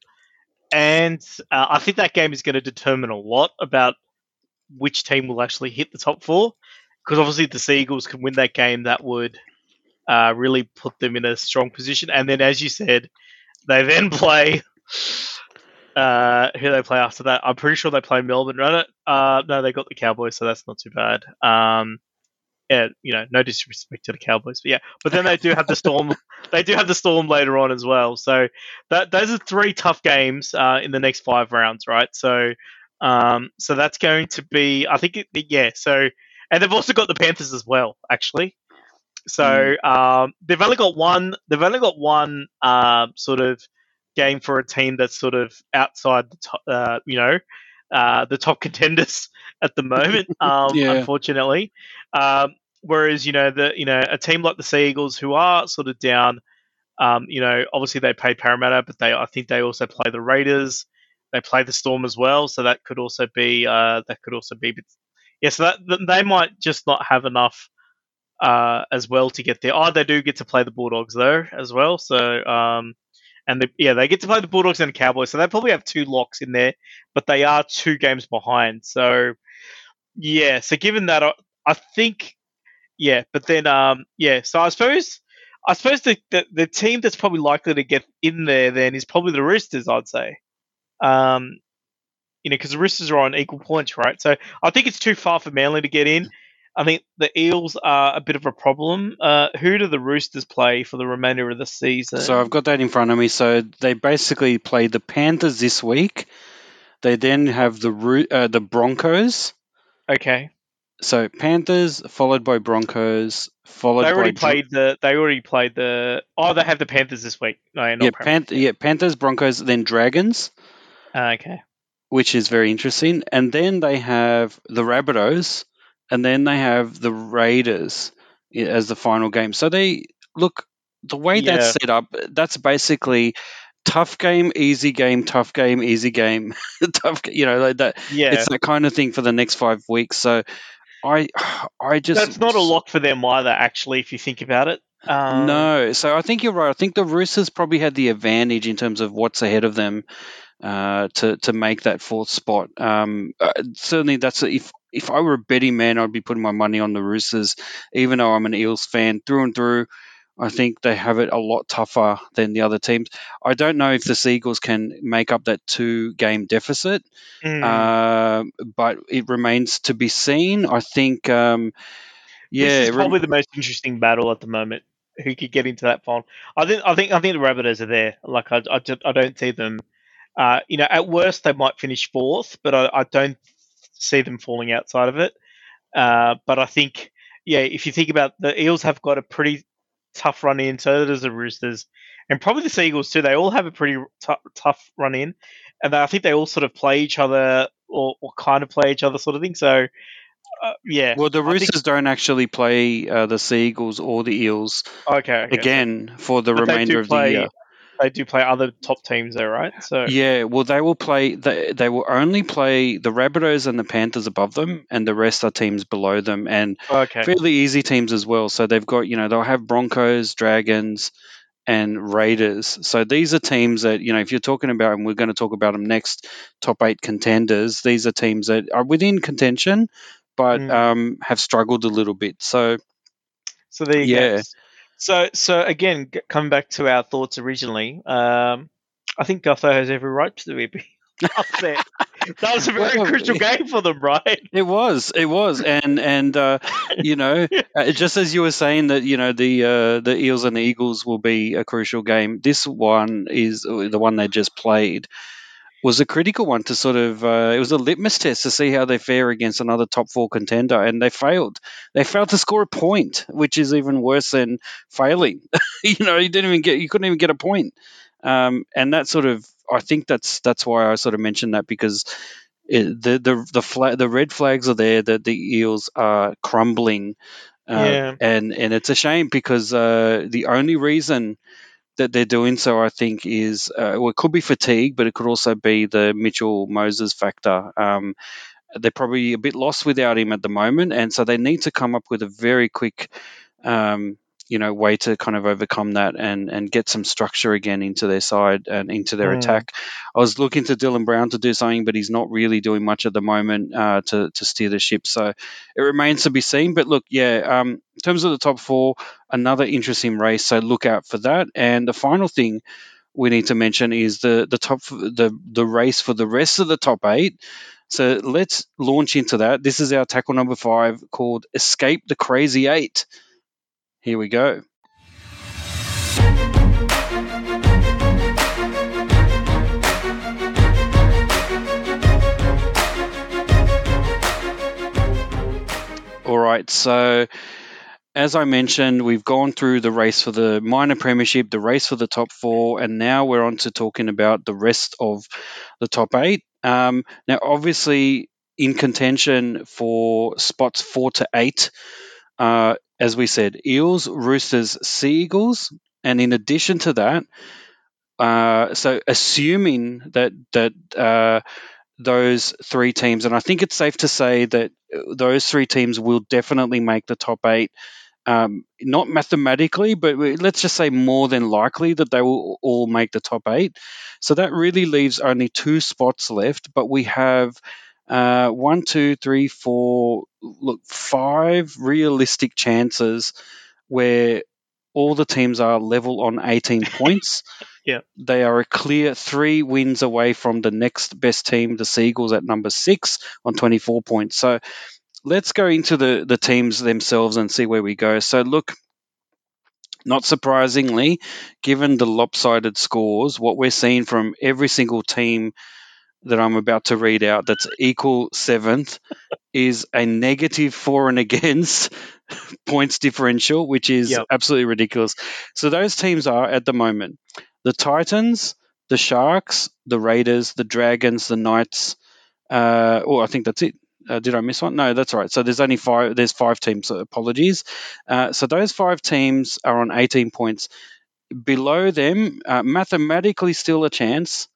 and uh, I think that game is going to determine a lot about which team will actually hit the top four because obviously the Seagulls can win that game, that would uh, really put them in a strong position. And then, as you said, they then play. Uh, who they play after that? I'm pretty sure they play Melbourne. Right? Uh, no, they got the Cowboys, so that's not too bad. Um, yeah, you know, no disrespect to the Cowboys, but yeah. But then they do have the Storm. they do have the Storm later on as well. So that those are three tough games uh, in the next five rounds, right? So, um, so that's going to be. I think, it, yeah. So and they've also got the Panthers as well, actually. So mm. um, they've only got one. They've only got one uh, sort of game for a team that's sort of outside the top, uh, you know, uh, the top contenders at the moment. Um, yeah. Unfortunately, um, whereas you know the you know a team like the Sea Eagles who are sort of down. Um, you know, obviously they play Parramatta, but they I think they also play the Raiders. They play the Storm as well, so that could also be uh, that could also be yeah, so that, they might just not have enough uh, as well to get there. Oh, they do get to play the Bulldogs though as well. So um, and they, yeah, they get to play the Bulldogs and the Cowboys. So they probably have two locks in there, but they are two games behind. So yeah, so given that, I think yeah, but then um, yeah. So I suppose I suppose the, the the team that's probably likely to get in there then is probably the Roosters. I'd say. Um, you know, because the Roosters are on equal points, right? So I think it's too far for Manly to get in. I think the Eels are a bit of a problem. Uh, who do the Roosters play for the remainder of the season? So I've got that in front of me. So they basically play the Panthers this week. They then have the uh, the Broncos. okay, So Panthers followed by Broncos, followed they already by played the. They already played the. Oh, they have the Panthers this week. No, not yeah. Panth- yeah, Panthers, Broncos, then Dragons, Ah, okay. Which is very interesting. And then they have the Rabbitohs, and then they have the Raiders as the final game. So they look the way that's set up. That's basically tough game, easy game, tough game, easy game, tough. You know, like that. Yeah, It's that kind of thing for the next five weeks. So I, I just that's not a lock for them either. Actually, if you think about it. Um, No, so I think you're right. I think the Roosters probably had the advantage in terms of what's ahead of them uh, to to make that fourth spot. Um, uh, certainly, that's a, if if I were a betting man, I'd be putting my money on the Roosters, even though I'm an Eels fan through and through. I think they have it a lot tougher than the other teams. I don't know if the Seagulls can make up that two game deficit, mm. uh, but it remains to be seen. I think, um, yeah, this is rem- probably the most interesting battle at the moment. Who could get into that final? I think. I think. I think the Rabbitohs are there. Like I, I, I don't see them. Uh, you know, at worst they might finish fourth, but I, I don't see them falling outside of it. Uh, but I think, yeah, if you think about the Eels have got a pretty tough run in, so does the Roosters, and probably the Seagulls too. They all have a pretty tou- tough run in, and I think they all sort of play each other or, or kind of play each other, sort of thing. So, uh, yeah. Well, the I think- Roosters don't actually play uh, the Seagulls or the Eels Okay. okay. again for the But remainder of play- the year. They do play other top teams there, right? So Yeah, well, they will play. They, they will only play the Rabbitohs and the Panthers above them, and the rest are teams below them, and okay, fairly easy teams as well. So they've got, you know, they'll have Broncos, Dragons, and Raiders. So these are teams that, you know, if you're talking about, and we're going to talk about them next, top eight contenders. These are teams that are within contention, but Mm. um, have struggled a little bit. So so there you yeah. go. So so again, coming back to our thoughts originally, um, I think Gutho has every right to be upset. that was a very Well, crucial game for them, right? It was, it was, and and uh, you know, uh, just as you were saying that you know the uh, the Eels and the Eagles will be a crucial game. This one is uh, the one they just played was a critical one to sort of uh, it was a litmus test to see how they fare against another top four contender, and they failed. They failed to score a point, which is even worse than failing. you know, you didn't even get, you couldn't even get a point, um, and that sort of I think that's that's why I sort of mentioned that because it, the the the flag the red flags are there that the eels are crumbling uh, Yeah. and and it's a shame because uh, the only reason that they're doing so I think is uh, well it could be fatigue but it could also be the Mitchell Moses factor. Um, they're probably a bit lost without him at the moment and so they need to come up with a very quick um, you know way to kind of overcome that and and get some structure again into their side and into their Mm. attack. I was looking to Dylan Brown to do something, but he's not really doing much at the moment uh, to to steer the ship. So it remains to be seen. But look, yeah, um, in terms of the top four, another interesting race. So look out for that. And the final thing we need to mention is the the top the the race for the rest of the top eight. So let's launch into that. This is our tackle number five called Escape the Crazy Eight. Here we go. All right, so as I mentioned, we've gone through the race for the minor premiership, the race for the top four, and now we're on to talking about the rest of the top eight. Um, now, obviously, in contention for spots four to eight, uh, as we said, Eels, Roosters, Sea Eagles, and in addition to that, uh, so assuming that that uh, those three teams, and I think it's safe to say that those three teams will definitely make the top eight. Um, not mathematically, but let's just say more than likely that they will all make the top eight. So that really leaves only two spots left, but we have Uh, one, two, three, four. Look, five realistic chances where all the teams are level on 18 points. Yeah. They are a clear three wins away from the next best team, the Seagulls, at number six on 24 points. So let's go into the, the teams themselves and see where we go. So, look, not surprisingly, given the lopsided scores, what we're seeing from every single team that I'm about to read out that's equal seventh is a negative for and against points differential, which is Yep. absolutely ridiculous. So those teams are at the moment the Titans, the Sharks, the Raiders, the Dragons, the Knights. Uh, oh, I think that's it. Uh, did I miss one? No, that's right. So there's only five. There's five teams. So apologies. Uh, so those five teams are on 18 points. Below them, uh, mathematically still a chance.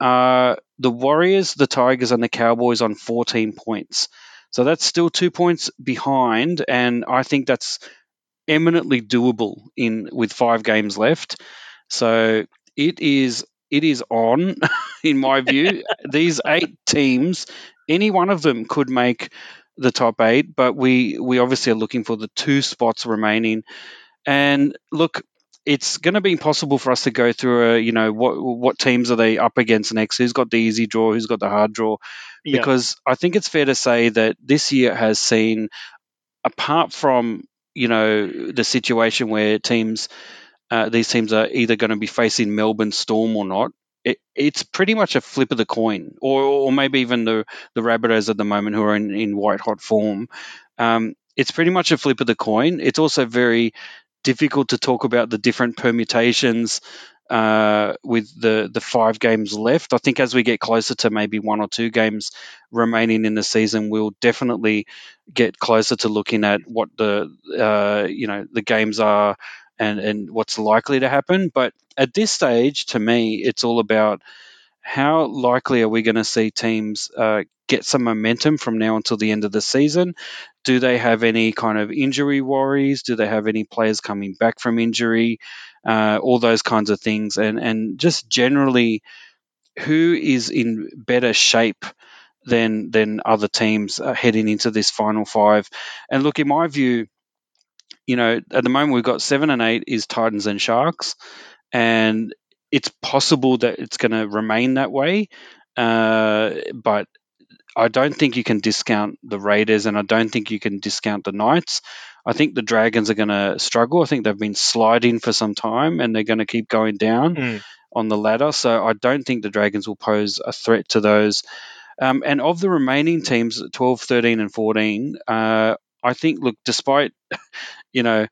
Uh, the Warriors, the Tigers, and the Cowboys on 14 points. So that's still two points behind, and I think that's eminently doable in with five games left. So it is it is on, in my view. These eight teams, any one of them could make the top eight, but we we obviously are looking for the two spots remaining. And look, it's going to be impossible for us to go through a you know what what teams are they up against next? Who's got the easy draw? Who's got the hard draw? Yeah. because I think it's fair to say that this year has seen, apart from you know the situation where teams, uh, these teams are either going to be facing Melbourne Storm or not. It, it's pretty much a flip of the coin, or, or maybe even the the Rabbitohs at the moment who are in, in white hot form. Um, it's pretty much a flip of the coin. It's also very difficult to talk about the different permutations uh, with the the five games left. I think as we get closer to maybe one or two games remaining in the season, we'll definitely get closer to looking at what the uh, you know the games are and and what's likely to happen. But at this stage, to me, it's all about how likely are we going to see teams uh, get some momentum from now until the end of the season? Do they have any kind of injury worries? Do they have any players coming back from injury? Uh, all those kinds of things, and and just generally, who is in better shape than than other teams uh, heading into this final five? And look, in my view, you know, at the moment we've got seven and eight is Titans and Sharks, and it's possible that it's going to remain that way. Uh, but I don't think you can discount the Raiders, and I don't think you can discount the Knights. I think the Dragons are going to struggle. I think they've been sliding for some time, and they're going to keep going down Mm. on the ladder. So I don't think the Dragons will pose a threat to those. Um, and of the remaining teams, 12, 13, and 14, uh, I think, look, despite, you know,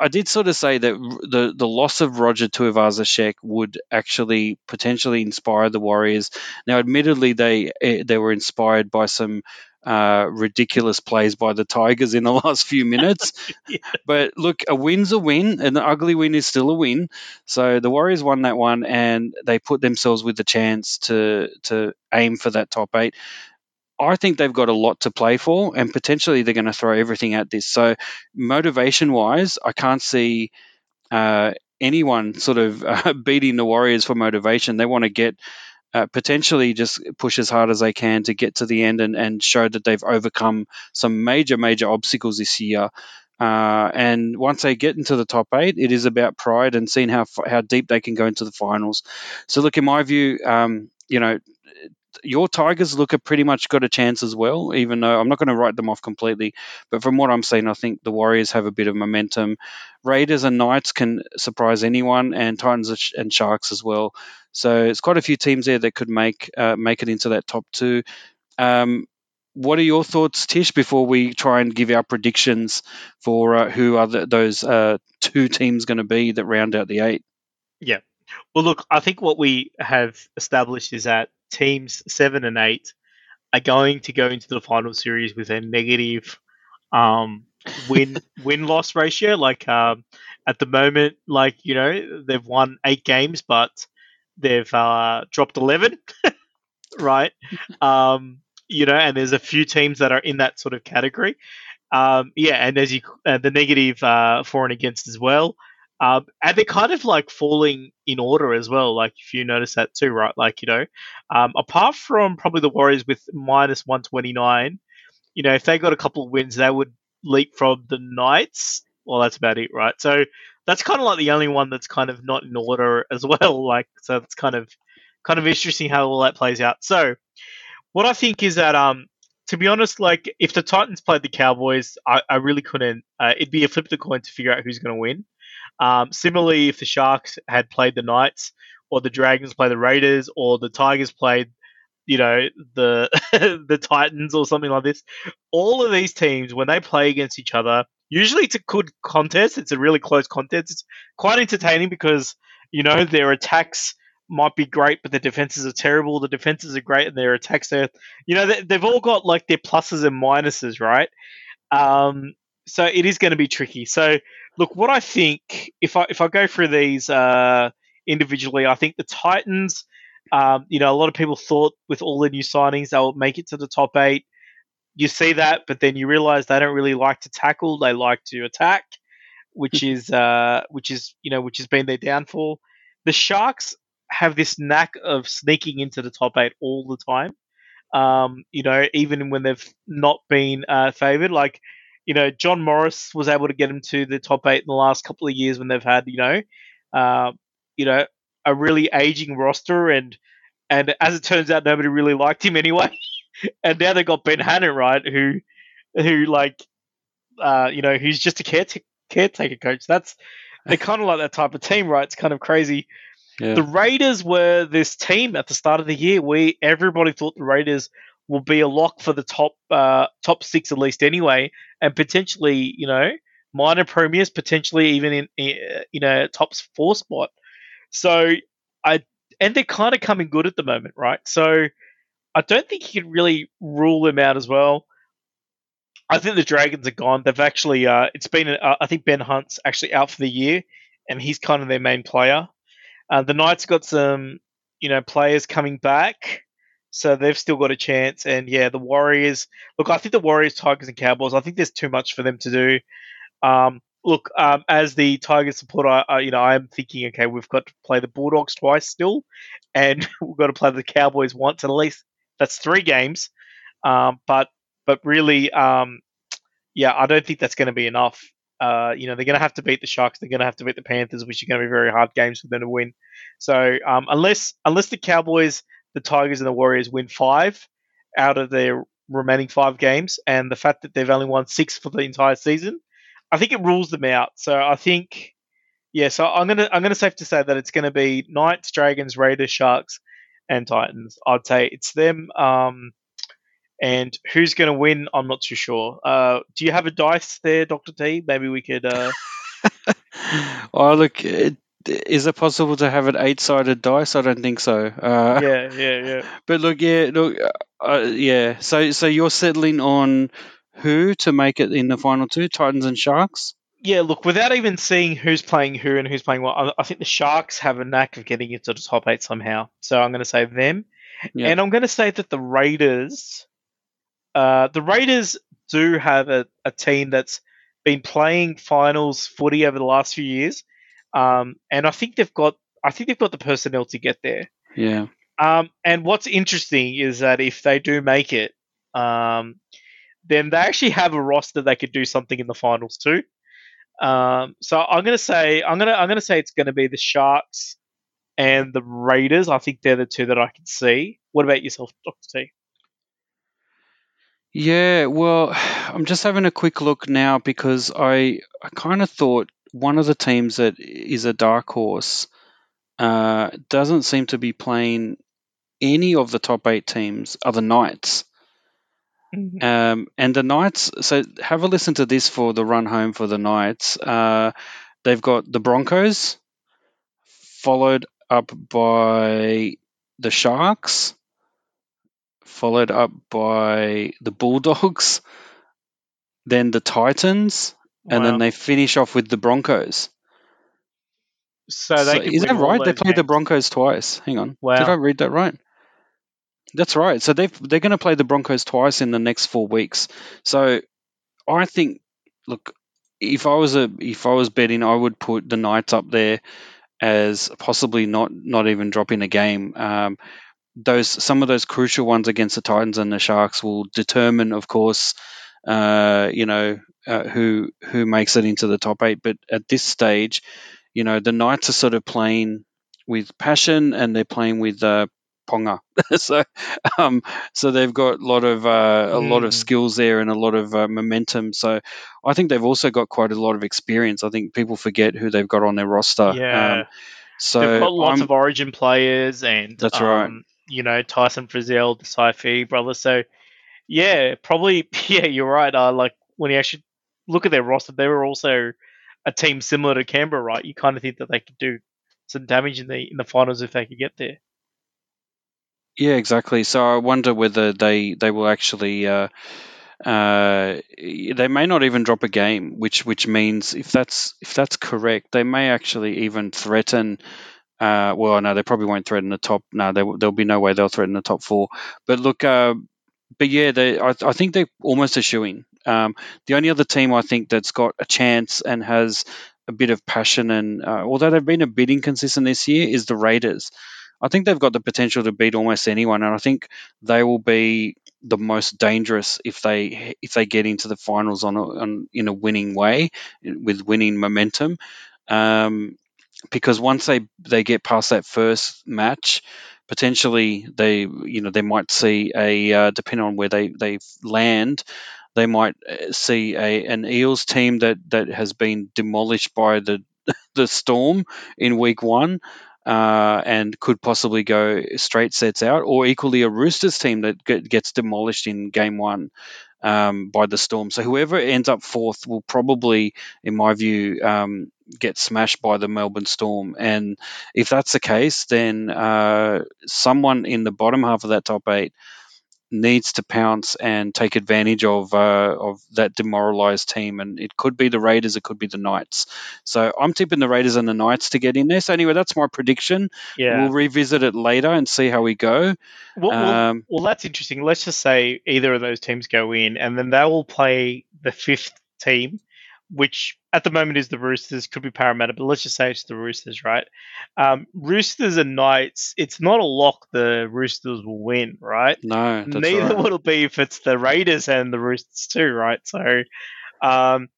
I did sort of say that the, the loss of Roger Tuivasa-Sheck would actually potentially inspire the Warriors. Now, admittedly, they eh, they were inspired by some uh, ridiculous plays by the Tigers in the last few minutes. Yeah. But look, a win's a win, and an ugly win is still a win. So the Warriors won that one, and they put themselves with the chance to to aim for that top eight. I think they've got a lot to play for, and potentially they're going to throw everything at this. So, motivation wise, I can't see uh, anyone sort of uh, beating the Warriors for motivation. They want to get uh, potentially just push as hard as they can to get to the end and, and show that they've overcome some major, major obstacles this year. Uh, and once they get into the top eight, it is about pride and seeing how how deep they can go into the finals. So, look, in my view, um, you know, your Tigers look have pretty much got a chance as well, even though I'm not going to write them off completely. But from what I'm seeing, I think the Warriors have a bit of momentum. Raiders and Knights can surprise anyone, and Titans and Sharks as well. So it's quite a few teams there that could make uh, make it into that top two. Um, what are your thoughts, Tish, before we try and give our predictions for uh, who are the, those uh, two teams going to be that round out the eight? Yeah. Well, look, I think what we have established is that teams seven and eight are going to go into the final series with a negative um, win win loss ratio. Like um, at the moment, like you know, they've won eight games, but they've uh, dropped eleven, right? Um, you know, and there's a few teams that are in that sort of category. Um, yeah, and as you uh, the negative uh, for and against as well. Um, and they're kind of like falling in order as well. Like if you notice that too, right? Like you know, um, apart from probably the Warriors with minus one twenty nine, you know, if they got a couple of wins, they would leap from the Knights. Well, that's about it, right? So that's kind of like the only one that's kind of not in order as well. Like so, it's kind of kind of interesting how all that plays out. So what I think is that um to be honest, like if the Titans played the Cowboys, I, I really couldn't. Uh, it'd be a flip of the coin to figure out who's going to win. Um, similarly, if the Sharks had played the Knights, or the Dragons play the Raiders, or the Tigers played, you know, the the Titans or something like this, all of these teams when they play against each other, usually it's a good contest. It's a really close contest. It's quite entertaining because you know their attacks might be great, but the defenses are terrible. The defenses are great, and their attacks are, you know, they, have all got like their pluses and minuses, right? Um, so it is going to be tricky. So look, what I think if I if I go through these uh, individually, I think the Titans. Um, you know, a lot of people thought with all the new signings they'll make it to the top eight. You see that, but then you realize they don't really like to tackle; they like to attack, which is uh, which is you know which has been their downfall. The Sharks have this knack of sneaking into the top eight all the time. Um, you know, even when they've not been uh, favoured, like you know, John Morris was able to get him to the top eight in the last couple of years when they've had you know, uh, you know, a really aging roster, and and as it turns out, nobody really liked him anyway. and now they've got Ben Hannant, right, who who like, uh, you know, who's just a caretaker caretaker coach. That's they're kind of like that type of team, right? It's kind of crazy. Yeah. The Raiders were this team at the start of the year. We everybody thought the Raiders will be a lock for the top uh, top six at least anyway, and potentially you know minor premiers, potentially even in, in you know top four spot. So I and they're kind of coming good at the moment, right? So I don't think you can really rule them out as well. I think the Dragons are gone. They've actually, uh, it's been, uh, I think Ben Hunt's actually out for the year, and he's kind of their main player. Uh, the Knights got some, you know, players coming back, so they've still got a chance. And yeah, the Warriors. Look, I think the Warriors, Tigers, and Cowboys. I think there's too much for them to do. Um, look, um, as the Tigers supporter, I, you know, I'm thinking, okay, we've got to play the Bulldogs twice still, and we've got to play the Cowboys once at least. That's three games. Um, but but really, um, yeah, I don't think that's going to be enough. Uh, you know, they're going to have to beat the Sharks. They're going to have to beat the Panthers, which are going to be very hard games for them to win. So um, unless unless the Cowboys, the Tigers, and the Warriors win five out of their remaining five games, and the fact that they've only won six for the entire season, I think it rules them out. So I think, yeah. So I'm gonna I'm gonna safe to say that it's to be Knights, Dragons, Raiders, Sharks, and Titans. I'd say it's them. Um, and who's to win, I'm not too sure. Uh, do you have a dice there, Doctor T? Maybe we could. Uh... oh, look, it, is it possible to have an eight-sided dice? I don't think so. Uh, yeah, yeah, yeah. But look, yeah, look, uh, yeah. So, so you're settling on who to make it in the final two, Titans and Sharks? Yeah, look, without even seeing who's playing who and who's playing what, I, I think the Sharks have a knack of getting into the top eight somehow. So I'm going to say them. Yeah. And I'm going to say that the Raiders uh, the Raiders do have a, a team that's been playing finals footy over the last few years, um, and I think they've got I think they've got the personnel to get there. Yeah. Um, and what's interesting is that if they do make it, um, then they actually have a roster they could do something in the finals too. Um, so I'm gonna say I'm gonna I'm gonna say it's gonna be the Sharks and the Raiders. I think they're the two that I can see. What about yourself, Doctor T? Yeah, well, I'm just having a quick look now because I I kind of thought one of the teams that is a dark horse uh, doesn't seem to be playing any of the top eight teams are the Knights. Mhm. Um, and the Knights, so have a listen to this for the run home for the Knights. Uh, they've got the Broncos, followed up by the Sharks, followed up by the Bulldogs, then the Titans, and then they finish off with the Broncos. So they So is that right? They played the. Broncos twice. Hang on. Did I read that right? That's right. So they they're going to play the Broncos twice in the next four weeks. So I think, look, if I was a if I was betting, I would put the Knights up there as possibly not not even dropping a game. Um, those some of those crucial ones against the Titans and the Sharks will determine, of course, uh, you know uh, who who makes it into the top eight. But at this stage, you know the Knights are sort of playing with passion and they're playing with uh, Ponga. so, um, so they've got a lot of uh, a lot of Mm. skills there and a lot of uh, momentum. So, I think they've also got quite a lot of experience. I think people forget who they've got on their roster. Yeah. Um, so They've got lots I'm- of Origin players, and That's right. um, You know, Tyson Frizell, the Saifiti brother. So, yeah, probably. Yeah, you're right. Uh, like when you actually look at their roster, they were also a team similar to Canberra, right? You kind of think that they could do some damage in the in the finals if they could get there. Yeah, exactly. So I wonder whether they they will actually. Uh, uh, they may not even drop a game, which which means if that's if that's correct, they may actually even threaten. Uh, well, no, they probably won't threaten the top. No, there, there'll be no way they'll threaten the top four. But look, uh, but yeah, they, I, I think they're almost a shooing. Um, the only other team I think that's got a chance and has a bit of passion, and uh, although they've been a bit inconsistent this year, is the Raiders. I think they've got the potential to beat almost anyone, and I think they will be the most dangerous if they if they get into the finals on, a, on in a winning way with winning momentum. Um, because once they they get past that first match, potentially they you know they might see a uh, depending on where they they land, they might uh, see a an Eels team that that has been demolished by the the Storm in week one. Uh, and could possibly go straight sets out, or equally a Roosters team that get, gets demolished in game one um, by the Storm. So whoever ends up fourth will probably, in my view, um, get smashed by the Melbourne Storm. And if that's the case, then uh, someone in the bottom half of that top eight needs to pounce and take advantage of uh, of that demoralized team. And it could be the Raiders, it could be the Knights. So I'm tipping the Raiders and the Knights to get in there. So anyway, that's my prediction. Yeah. We'll revisit it later and see how we go. Well, well, Um, well, that's interesting. Let's just say either of those teams go in, and then they will play the fifth team, which at the moment is the Roosters. Could be Parramatta, but let's just say it's the Roosters, right? Um, Roosters and Knights. It's not a lock. The Roosters will win, right? no, Neither right. will it be if it's the Raiders and the Roosters too, right? So, um,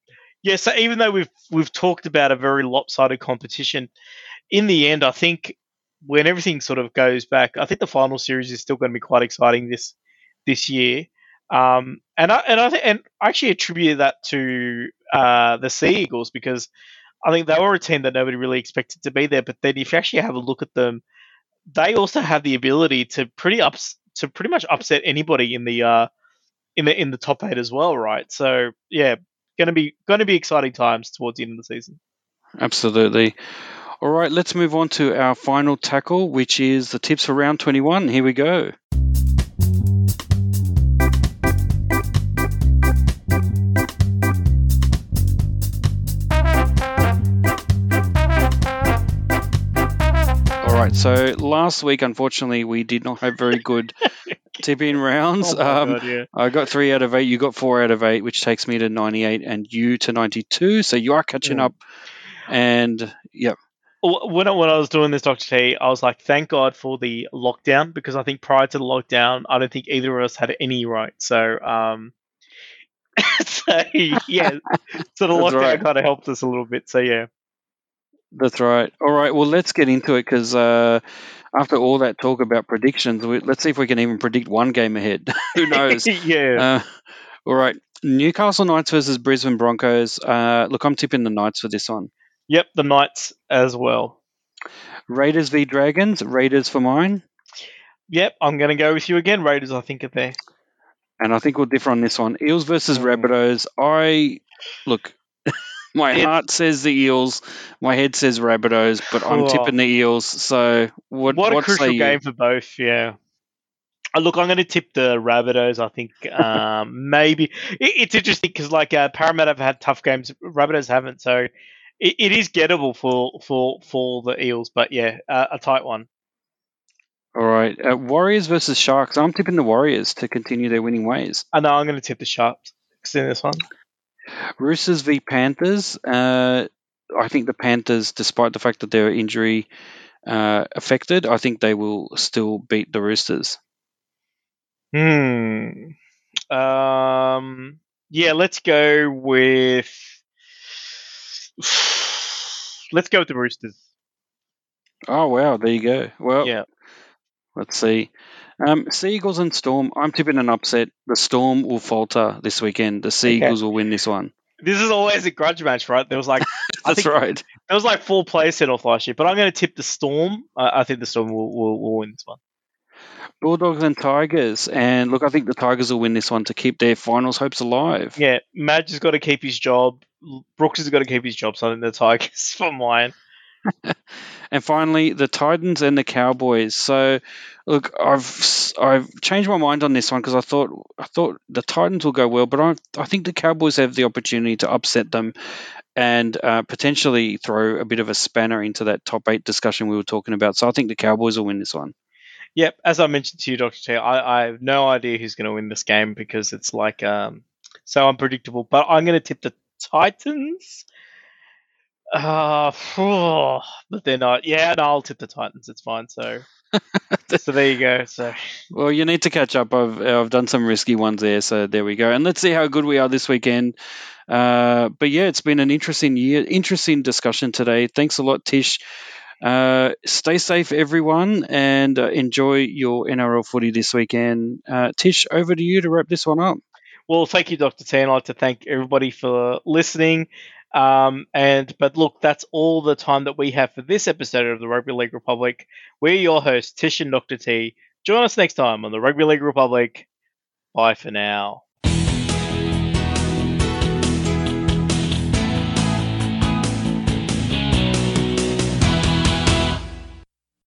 yeah. So even though we've we've talked about a very lopsided competition, in the end, I think when everything sort of goes back, I think the final series is still going to be quite exciting this this year. Um, and I and I th- and I actually attribute that to uh, the Sea Eagles because I think they were a team that nobody really expected to be there. But then if you actually have a look at them, they also have the ability to pretty ups to pretty much upset anybody in the uh, in the in the top eight as well, right? So yeah, to be going to be exciting times towards the end of the season. Absolutely. All right, let's move on to our final tackle, which is the tips for round 21. Here we go. Right, so last week, unfortunately, we did not have very good tipping rounds. Oh um, God, yeah. I got three out of eight. You got four out of eight, which takes me to 98, and you to 92. So you are catching up. And yeah, when I, when I was doing this Doctor T, I was like, thank God for the lockdown because I think prior to the lockdown, I don't think either of us had any right. So, um, so yeah, so the That's lockdown right. kind of helped us a little bit. So yeah, That's right. All right. Well, let's get into it because uh, after all that talk about predictions, we, let's see if we can even predict one game ahead. Who knows? yeah, uh, all right. Newcastle Knights versus Brisbane Broncos. Uh, look, I'm tipping the Knights for this one. yep, the Knights as well. Raiders v Dragons. Raiders for mine. Yep, I'm going to go with you again. Raiders, I think, are there. And I think we'll differ on this one. Eels versus Mm. Rabbitohs. I look. My heart says the Eels. My head says Rabbitohs, but I'm Oh. tipping the Eels. So what? what a what crucial you? game for both. Yeah. Uh, look, I'm going to tip the Rabbitohs. I think um, maybe it, it's interesting because like uh, Parramatta have had tough games, Rabbitohs haven't. So it, it is gettable for for for the Eels, but yeah, uh, a tight one. All right. Uh, Warriors versus Sharks. I'm tipping the Warriors to continue their winning ways. I know I'm going to tip the Sharks in this one. Roosters v Panthers. Uh, I think the Panthers, despite the fact that they're injury uh, affected, I think they will still beat the Roosters. Hmm. Um. Yeah, let's go with. Let's go with the Roosters. Oh wow, there you go. Well, Yeah. let's see. Um, Sea Eagles and Storm. I'm tipping an upset. The Storm will falter this weekend. The Sea Eagles will win this one. This is always a grudge match, right? There was like I That's right. there was like four players set off last year, but I'm going to tip the Storm. I I think the Storm will, will, will win this one. Bulldogs and Tigers. And look, I think the Tigers will win this one to keep their finals hopes alive. Yeah, Madge has got to keep his job. Brooks has got to keep his job. So I think the Tigers for mine. And finally, the Titans and the Cowboys. So, look, I've I've changed my mind on this one because I thought I thought the Titans will go well, but I I think the Cowboys have the opportunity to upset them and uh, potentially throw a bit of a spanner into that top eight discussion we were talking about. So I think the Cowboys will win this one. Yep, as I mentioned to you, Doctor T, I, I have no idea who's going to win this game because it's like um so unpredictable. But I'm going to tip the Titans. Uh, but they're not. Yeah, no, I'll tip the Titans. It's fine. So, so there you go. So, Well, you need to catch up. I've I've done some risky ones there, so there we go. And let's see how good we are this weekend. Uh, but yeah, it's been an interesting year, interesting discussion today. Thanks a lot, Tish. Uh, stay safe, everyone, and uh, enjoy your NRL footy this weekend. Uh, Tish, over to you to wrap this one up. well, thank you, Doctor T, and I'd like to thank everybody for listening. Um, and but look, that's all the time that we have for this episode of the Rugby League Republic. We're your hosts, Tish and Doctor T. Join us next time on the Rugby League Republic. Bye for now.